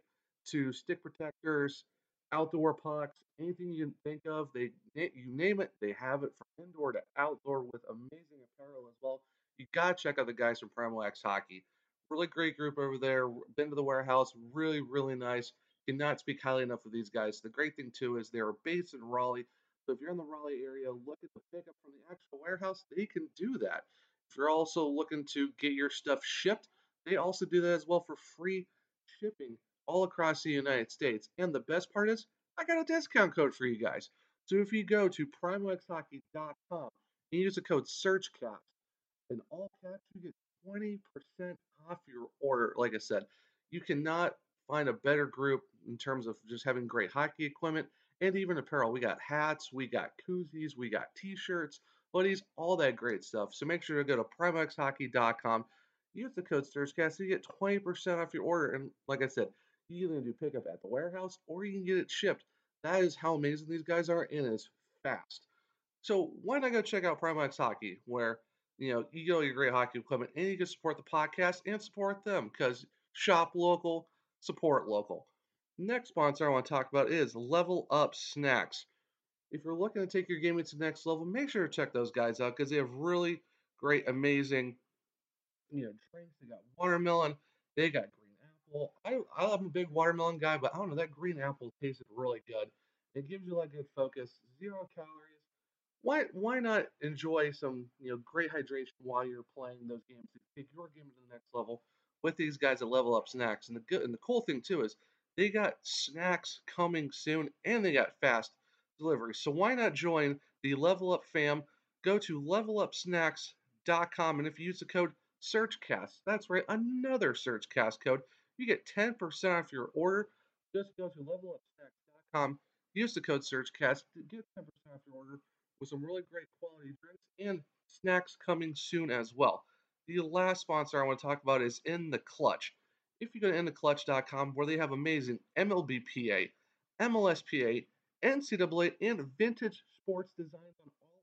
to stick protectors, outdoor pucks, anything you can think of, they you name it, they have it from indoor to outdoor with amazing apparel as well. You gotta check out the guys from Primo X Hockey. Really great group over there. Been to the warehouse, really really nice. Cannot speak highly enough of these guys. The great thing too is they're based in Raleigh. So if you're in the Raleigh area, look at the pickup from the actual warehouse. They can do that. If you're also looking to get your stuff shipped, they also do that as well for free shipping all across the United States. And the best part is, I got a discount code for you guys. So if you go to primoxhockey.com and use the code SurgeCast, in all caps, you get 20% off your order. Like I said, you cannot find a better group in terms of just having great hockey equipment and even apparel. We got hats, we got koozies, we got t-shirts, hoodies, all that great stuff. So make sure to go to primoxhockey.com use the code SurgeCast so you get 20% off your order. And like I said, you can do pickup at the warehouse or you can get it shipped. That is how amazing these guys are, and it's fast. So why not go check out Primo X Hockey, where you know you get all your great hockey equipment and you can support the podcast and support them because shop local, support local. Next sponsor I want to talk about is Level Up Snacks. If you're looking to take your gaming to the next level, make sure to check those guys out because they have really great, amazing you know drinks. They got watermelon. They got green apple. I I'm a big watermelon guy, but I don't know that green apple tasted really good. It gives you like good focus, zero calories. Why why not enjoy some you know great hydration while you're playing those games to take your game to the next level with these guys at Level Up Snacks. And the good and the cool thing too is they got snacks coming soon and they got fast delivery. So why not join the Level Up fam? Go to levelupsnacks.com and if you use the code SurgeCast. That's right, another SurgeCast code. You get 10% off your order. Just go to levelupsnacks.com, use the code SurgeCast to get 10% off your order with some really great quality drinks and snacks coming soon as well. The last sponsor I want to talk about is In the Clutch. If you go to intheclutch.com, where they have amazing MLBPA, MLSPA, NCAA, and vintage sports designs on all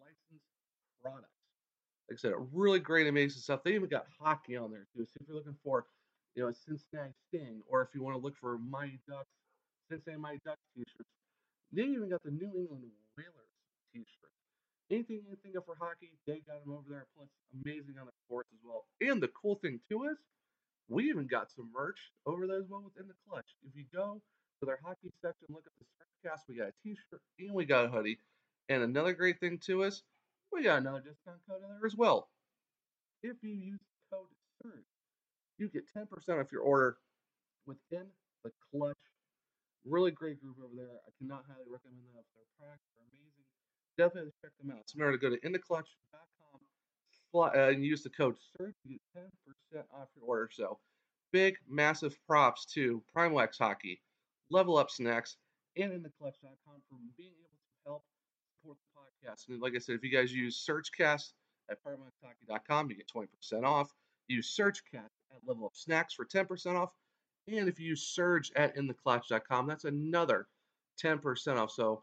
100% licensed products like I said, really great, amazing stuff. They even got hockey on there too. So if you're looking for, you know, a Cincinnati Sting, or if you want to look for Mighty Ducks, Cincinnati Mighty Ducks t-shirts, they even got the New England. Anything you think of for hockey, they got them over there. Plus, amazing on the courts as well. And the cool thing too is, we even got some merch over there as well within the clutch. If you go to their hockey section, look at the cast, we got a t-shirt and we got a hoodie. And another great thing too is we got another discount code in there as well. If you use code SURGE, you get 10% off your order within the clutch. Really great group over there. I cannot highly recommend them. Their products are amazing. Definitely check them out. So remember to go to intheclutch.com uh, and use the code SURGE to get 10% off your order. So big, massive props to Primo X Hockey, Level Up Snacks, and intheclutch.com for being able to help support the podcast. And like I said, if you guys use SurgeCast at PrimoXHockey.com, you get 20% off. Use SurgeCast at Level Up Snacks for 10% off. And if you use Surge at InTheClutch.com, that's another 10% off. So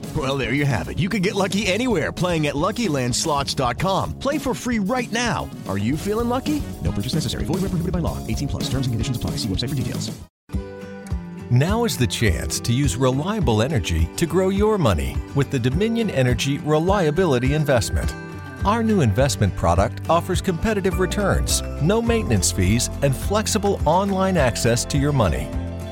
Well, there you have it. You can get lucky anywhere playing at LuckyLandSlots.com. Play for free right now. Are you feeling lucky? No purchase necessary. Void where prohibited by law. 18 plus. Terms and conditions apply. See website for details. Now is the chance to use reliable energy to grow your money with the Dominion Energy Reliability Investment. Our new investment product offers competitive returns, no maintenance fees, and flexible online access to your money.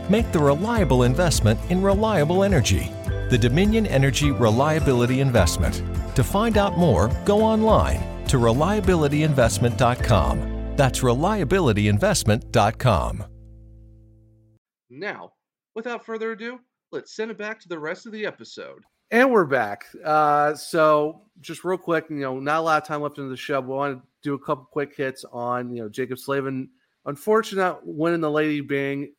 Make the reliable investment in reliable energy. The Dominion Energy Reliability Investment. To find out more, go online to reliabilityinvestment.com. That's reliabilityinvestment.com. Now, without further ado, let's send it back to the rest of the episode. And we're back. Uh, so, just real quick, you know, not a lot of time left in the show. But we want to do a couple quick hits on, you know, Jaccob Slavin. Unfortunate winning the Lady Byng.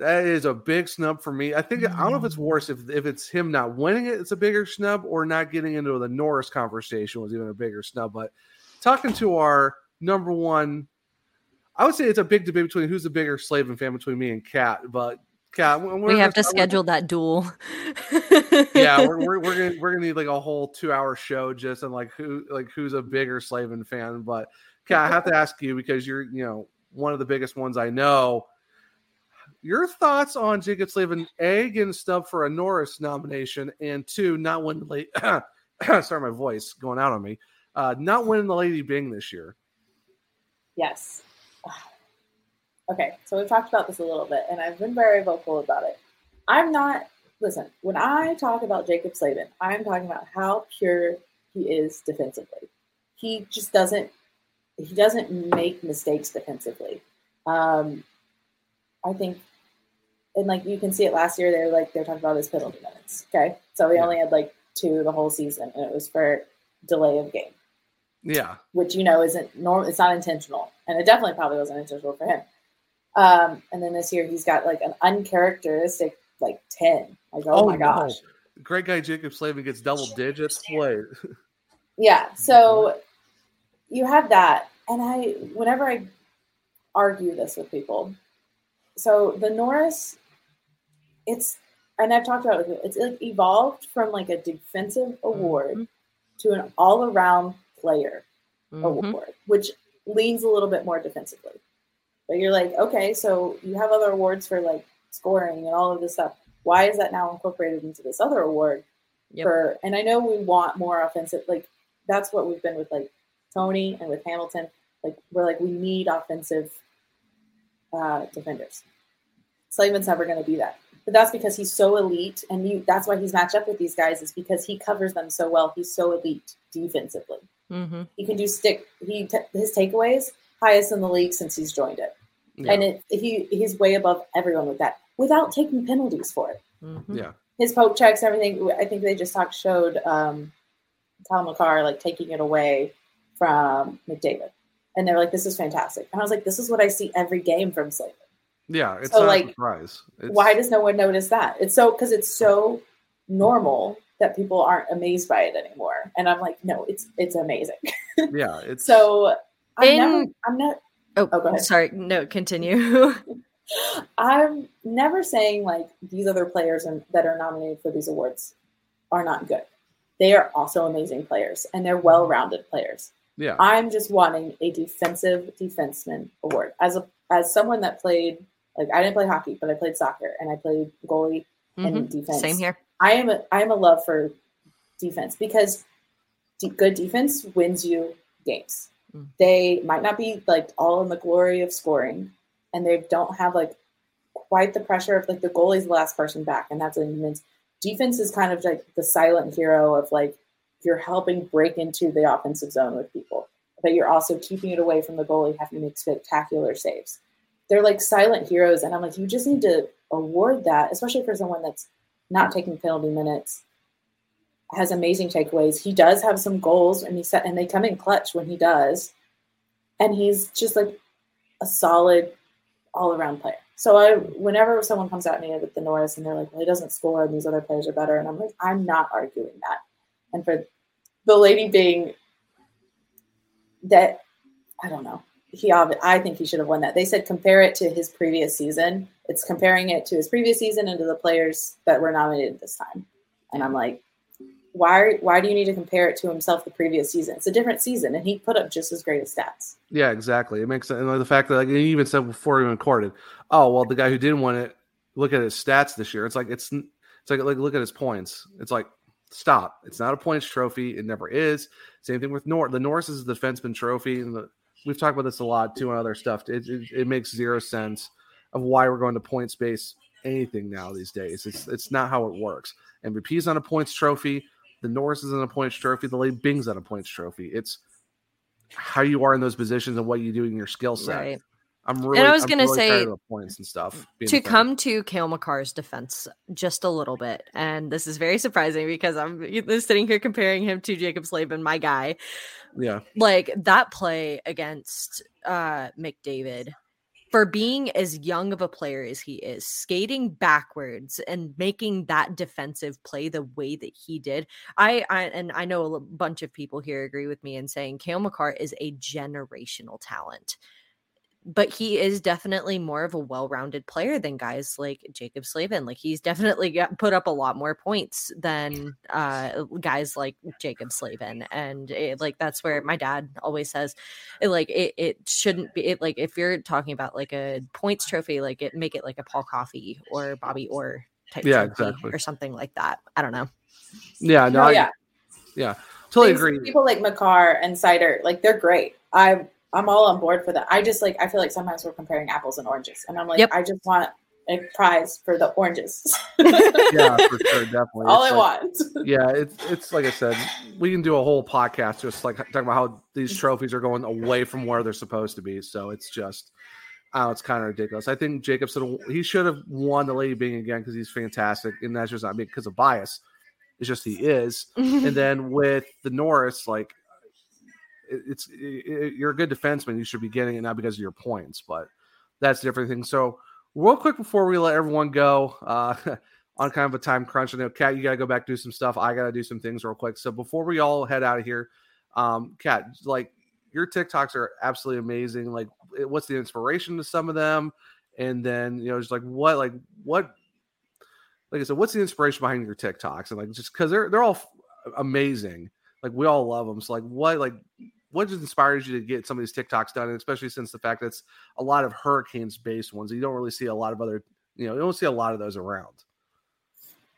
That is a big snub for me. I think I don't know if it's mm. worse if if it's him not winning it, it's a bigger snub, or not getting into the Norris conversation was even a bigger snub. But talking to our number one, I would say it's a big debate between who's the bigger Slavin fan between me and Kat. But Kat, we have to schedule that duel. yeah, we're, we're, we're gonna we're gonna need like a whole two hour show just on like who like who's a bigger Slavin fan. But Kat, I have to ask you because you're you know one of the biggest ones I know. Your thoughts on Jaccob Slavin a getting stubbed for a Norris nomination and two not winning the late sorry my voice going out on me uh, not winning the Lady Byng this year. Yes. Okay, so we've talked about this a little bit, and I've been very vocal about it. I'm not, listen, when I talk about Jaccob Slavin, I'm talking about how pure he is defensively. He just doesn't, he doesn't make mistakes defensively. Um, I think, and like you can see it last year, they're like, they're talking about his penalty minutes. Okay, so he only had like two the whole season, and it was for delay of game. Yeah. Which you know isn't normal. It's not intentional, and it definitely probably wasn't intentional for him. Um, and then this year he's got like an uncharacteristic like ten. Like oh, oh my gosh, no. great guy Jaccob Slavin gets double digits. Wait. yeah. So you have that, and I whenever I argue this with people, so the Norris, it's and I've talked about it. It's like evolved from like a defensive award mm-hmm. to an all around player mm-hmm. award, which leans a little bit more defensively. But you're like, okay, so you have other awards for like scoring and all of this stuff. Why is that now incorporated into this other award? Yep. For and I know we want more offensive. Like that's what we've been with like Tony and with Hamilton. Like we're like we need offensive uh, defenders. Slavin's never going to be that. But that's because he's so elite, and you, that's why he's matched up with these guys is because he covers them so well. He's so elite defensively. Mm-hmm. He can do stick. He t- his takeaways highest in the league since he's joined it, yeah. and it, he he's way above everyone with that without taking penalties for it. Mm-hmm. Yeah, his poke checks, everything. I think they just talked showed um, Cale Makar like taking it away from McDavid, and they're like, "This is fantastic." And I was like, "This is what I see every game from Slavin." Yeah, it's so, like, surprise. It's... Why does no one notice that? It's so because it's so normal that people aren't amazed by it anymore. And I'm like, no, it's it's amazing. yeah, it's so I'm In... never I'm not oh, oh go ahead. sorry, no, continue. I'm never saying like these other players that are nominated for these awards are not good. They are also amazing players and they're mm-hmm. well-rounded players. Yeah. I'm just wanting a defensive defenseman award. As a as someone that played like I didn't play hockey, but I played soccer and I played goalie mm-hmm. and defense. Same here. I am a I am a love for defense because good defense wins you games. Mm. They might not be like all in the glory of scoring, and they don't have like quite the pressure of like the goalie's the last person back, and that's what it means. Defense is kind of like the silent hero of like you're helping break into the offensive zone with people, but you're also keeping it away from the goalie having to make spectacular saves. They're like silent heroes, and I'm like, you just need to award that, especially for someone that's not taking penalty minutes, has amazing takeaways. He does have some goals, and he set and they come in clutch when he does, and he's just like a solid all around player. So I, whenever someone comes at me with the Norris and they're like, "Well, he doesn't score, and these other players are better," and I'm like, I'm not arguing that. And for the Lady Byng that, I don't know. He, I think he should have won that. They said compare it to his previous season, it's comparing it to his previous season and to the players that were nominated this time. And I'm like, why why do you need to compare it to himself the previous season? It's a different season, and he put up just as great of stats. Yeah, exactly. It makes sense. And the fact that like he even said before he recorded, oh well, the guy who didn't win it, look at his stats this year. It's like it's it's like like look at his points. It's like stop. It's not a points trophy. It never is. Same thing with. The Norris is the defenseman trophy, and the, we've talked about this a lot too on other stuff. It, it, it makes zero sense. of why we're going to points base anything now these days. It's it's not how it works. MVP's on a points trophy. The Norris is on a points trophy. The Lady Byng's on a points trophy. It's how you are in those positions and what you do in your skill set. Right. I'm really. and I was gonna really say of the points and stuff. to come to Cale Makar's defense just a little bit, and this is very surprising because I'm sitting here comparing him to Jaccob Slavin, my guy. Yeah. Like that play against uh McDavid for being as young of a player as he is, skating backwards and making that defensive play the way that he did. I, I and I know a bunch of people here agree with me in saying Kale McCarr is a generational talent but he is definitely more of a well-rounded player than guys like Jaccob Slavin. Like he's definitely got put up a lot more points than uh guys like Jaccob Slavin. And it, like that's where my dad always says it, like it, it shouldn't be it like if you're talking about like a points trophy, like it make it like a Paul Coffey or Bobby Orr type Yeah, trophy exactly. or something like that. I don't know. Yeah. No. No, I, yeah. yeah. Totally Things- agree. People like Makar and Seider, like they're great. I I'm all on board for that. I just like I feel like sometimes we're comparing apples and oranges, and I'm like Yep. I just want a prize for the oranges. yeah, for sure, definitely. all It's I like- want. yeah, it's it's like I said, we can do a whole podcast just like talking about how these trophies are going away from where they're supposed to be. So it's just, oh, it's kind of ridiculous. I think Jacobson he should have won the Lady Byng again because he's fantastic, and that's just not because of bias. It's just he is. and then with the Norris, like it's it, you're a good defenseman, you should be getting it not because of your points, but that's a different thing. So real quick before we let everyone go, uh, on kind of a time crunch. I know, Kat, you got to go back do some stuff. I got to do some things real quick. So before we all head out of here, um, Kat, like your TikToks are absolutely amazing. Like, what's the inspiration to some of them? And then you know, just like what, like what, like I said, what's the inspiration behind your TikToks? And like just because they're they're all amazing. Like we all love them. So like what, like what just inspires you to get some of these TikToks done? And especially since the fact that it's a lot of hurricanes based ones. You don't really see a lot of other, you know, you don't see a lot of those around.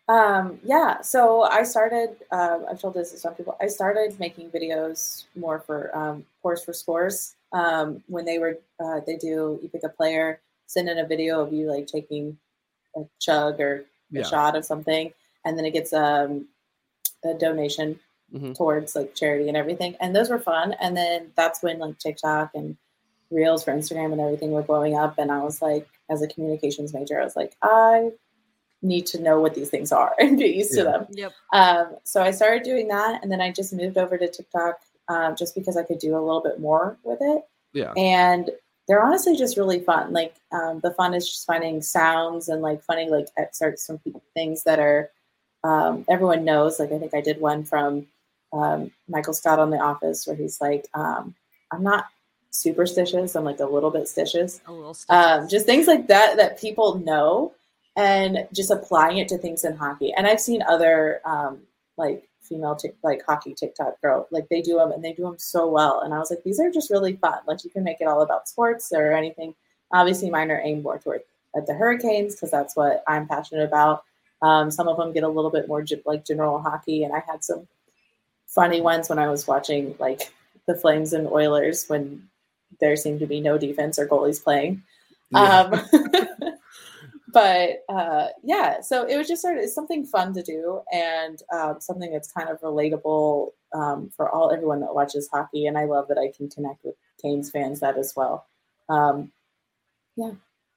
Um, yeah, so I started, um, I've told this to some people, I started making videos more for um, Pours for Scores. Um, when they were, uh, they do, you pick a player, send in a video of you like taking a chug or a Yeah. shot of something, and then it gets um, a donation Mm-hmm. towards like charity and everything. And those were fun. And then that's when like TikTok and Reels for Instagram and everything were blowing up. And I was like, as a communications major, I was like, I need to know what these things are and get used to them. Yep. Um, so I started doing that, and then I just moved over to TikTok um, just because I could do a little bit more with it. Yeah. And they're honestly just really fun. Like um, the fun is just finding sounds and like funny like excerpts from things that are um, everyone knows. Like I think I did one from um, Michael Scott on The Office where he's like, um, "I'm not superstitious. I'm like a little bit stitious." A little um, just things like that that people know and just applying it to things in hockey. And i've seen other um, like female tic- like hockey tiktok girl like they do them and they do them so well. And i was like these are just really fun. Like you can make it all about sports or anything. Obviously mine are aimed more toward at the hurricanes because that's what i'm passionate about. Um, some of them get a little bit more like general hockey and i had some funny ones when i was watching like the flames and oilers when there seemed to be no defense or goalies playing um, but uh, yeah, so it was just sort of something fun to do and um, something that's kind of relatable um, for all everyone that watches hockey. And I love that I can connect with Canes fans that as well. Um, yeah,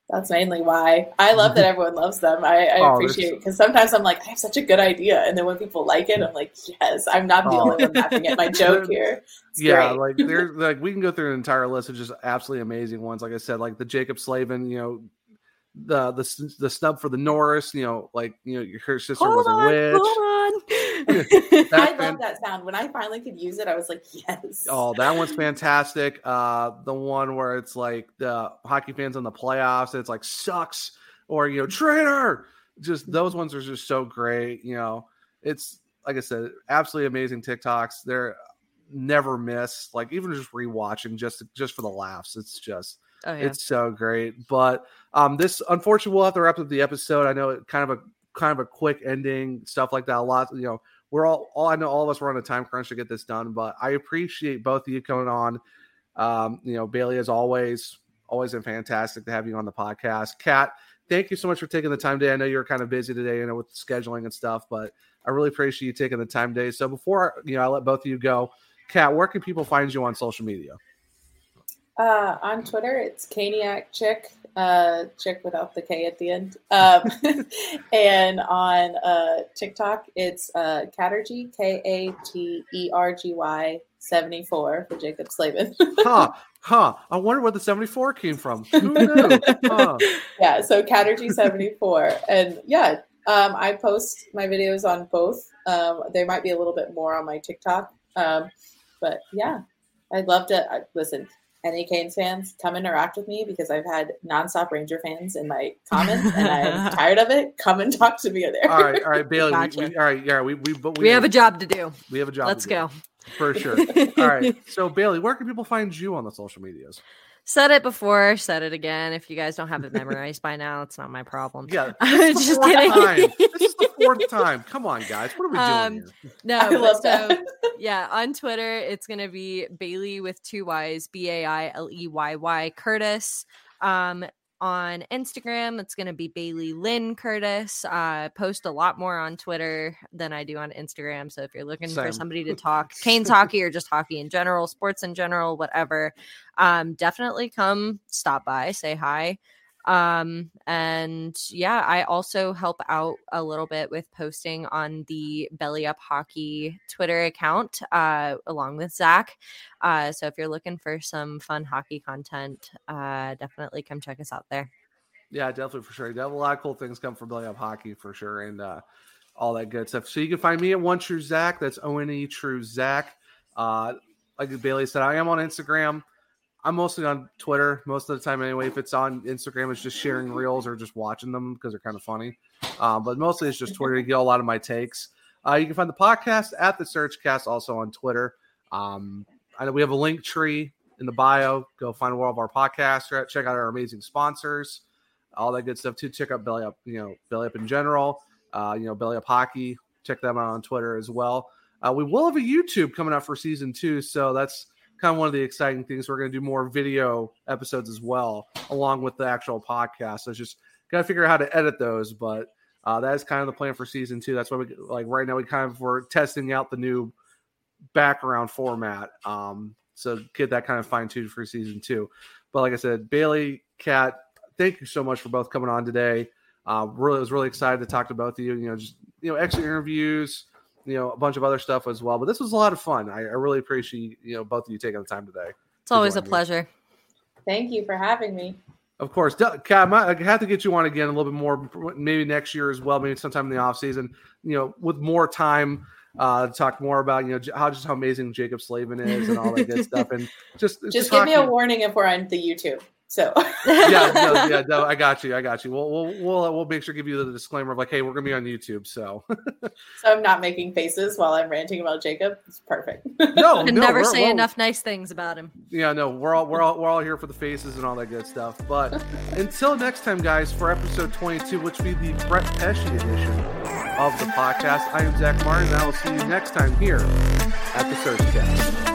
that's mainly why I love that everyone loves them. I, I Oh, appreciate it because sometimes I'm like, I have such a good idea, and then when people like it, I'm like, yes, I'm not the Oh. only one laughing at my joke here. It's yeah, like there's like we can go through an entire list of just absolutely amazing ones. Like I said, like the Jaccob Slavin, you know, the the the snub for the Norris, you know, like you know, your her sister was Hold a on, witch. hold on. I fan- love that sound. When I finally could use it, I was like, yes. Oh, that one's fantastic. Uh, the one where it's like the hockey fans in the playoffs, and it's like sucks or you know traitor. Just those ones are just so great. You know, it's like I said, absolutely amazing TikToks. They're never miss. Like even just rewatching just just for the laughs. It's just Oh, yeah. it's so great. But um, this unfortunately we'll have to wrap up the episode. I know it kind of a kind of a quick ending, stuff like that. A lot, you know, we're all all I know all of us were on a time crunch to get this done, but I appreciate both of you coming on. Um, you know, Bailey as always, Always been fantastic to have you on the podcast. Kat, thank you so much for taking the time today. I know you're kind of busy today, you know, with scheduling and stuff, but I really appreciate you taking the time today. So before you know, I let both of you go. Kat, where can people find you on social media? Uh, on Twitter, it's Caniac Chic, uh, Chic without the K at the end. Um, and on uh, TikTok, it's uh, Katergy, K A T E R G Y 74 for Jaccob Slavin. huh, huh. I wonder where the 74 came from. Who knew? Huh. yeah, so Katergy 74. And yeah, um, I post my videos on both. Um, there might be a little bit more on my TikTok. Um, but yeah, I'd love to uh, listen. Any Canes fans, come interact with me because I've had nonstop Ranger fans in my comments, and I'm tired of it. Come and talk to me there. All right, all right, Bailey. Gotcha. We, we, all right, yeah, we we but We have a job to do. we have a job. Let's to do, go. for sure. All right, so Bailey, where can people find you on the social medias? Said it before, said it again. If you guys don't have it memorized by now, it's not my problem. Yeah, I'm just kidding. time. This is the fourth time. Come on, guys. What are we doing Um, here? No, so yeah, on Twitter it's gonna be Bailey with two Y's, B A I L E Y Y Curtis. Um, on Instagram it's gonna be Bailey Lynn Curtis. Uh, post a lot more on Twitter than I do on Instagram. So if you're looking Same. for somebody to talk Canes hockey or just hockey in general, sports in general, whatever, um, definitely come stop by, say hi um and yeah i also help out a little bit with posting on the belly up hockey twitter account uh along with zach uh so if you're looking for some fun hockey content uh definitely come check us out there Yeah, definitely for sure. Definitely a lot of cool things come from Belly Up Hockey for sure, and uh, all that good stuff. So you can find me at One True Zach. That's O N E True Zach. Uh, like Bailey said, I am on Instagram. I'm mostly on Twitter most of the time anyway. If it's on Instagram, it's just sharing reels or just watching them because they're kind of funny. Um, but mostly it's just Twitter. You get a lot of my takes. Uh, you can find the podcast at the SurgeCast also on Twitter. Um, I know we have a link tree in the bio. Go find all of our podcasts. Check- Check out our amazing sponsors, all that good stuff too. Check out Belly Up, you know, Belly Up in general. Uh, you know, Belly Up Hockey. Check them out on Twitter as well. Uh, we will have a YouTube coming out for season two, so that's kind of one of the exciting things. We're going to do more video episodes as well, along with the actual podcast. So it's just got to figure out how to edit those, but uh, that is kind of the plan for season two. That's why we like right now we kind of we're testing out the new background format. Um, so get that kind of fine tuned for season two. But like I said, Bailey, Kat, thank you so much for both coming on today. Uh, really, was really excited to talk to both of you. You know, just you know, extra interviews, you know, a bunch of other stuff as well. But this was a lot of fun. I, I really appreciate you know both of you taking the time today. it's always a join me. pleasure Thank you for having me. Of course, Del- Kat, I might- have to get you on again a little bit more, maybe next year as well, maybe sometime in the off season. You know, with more time uh, to talk more about you know how just how amazing Jaccob Slavin is and all that good stuff, and just Just give me a warning if we're on the YouTube. So yeah, no, yeah, no, I got you, I got you. We'll we'll we'll, uh, we'll make sure to give you the disclaimer of like, hey, we're gonna be on YouTube, so so I'm not making faces while I'm ranting about Jaccob. It's perfect. no, and no, never say we're- enough nice things about him Yeah, no, we're all we're all we're all here for the faces and all that good stuff. But until next time, guys, for episode 22, which will be the Brett Pesce edition of the podcast, I am Zach Martin, and I will see you next time here at the SurgeCast. Thank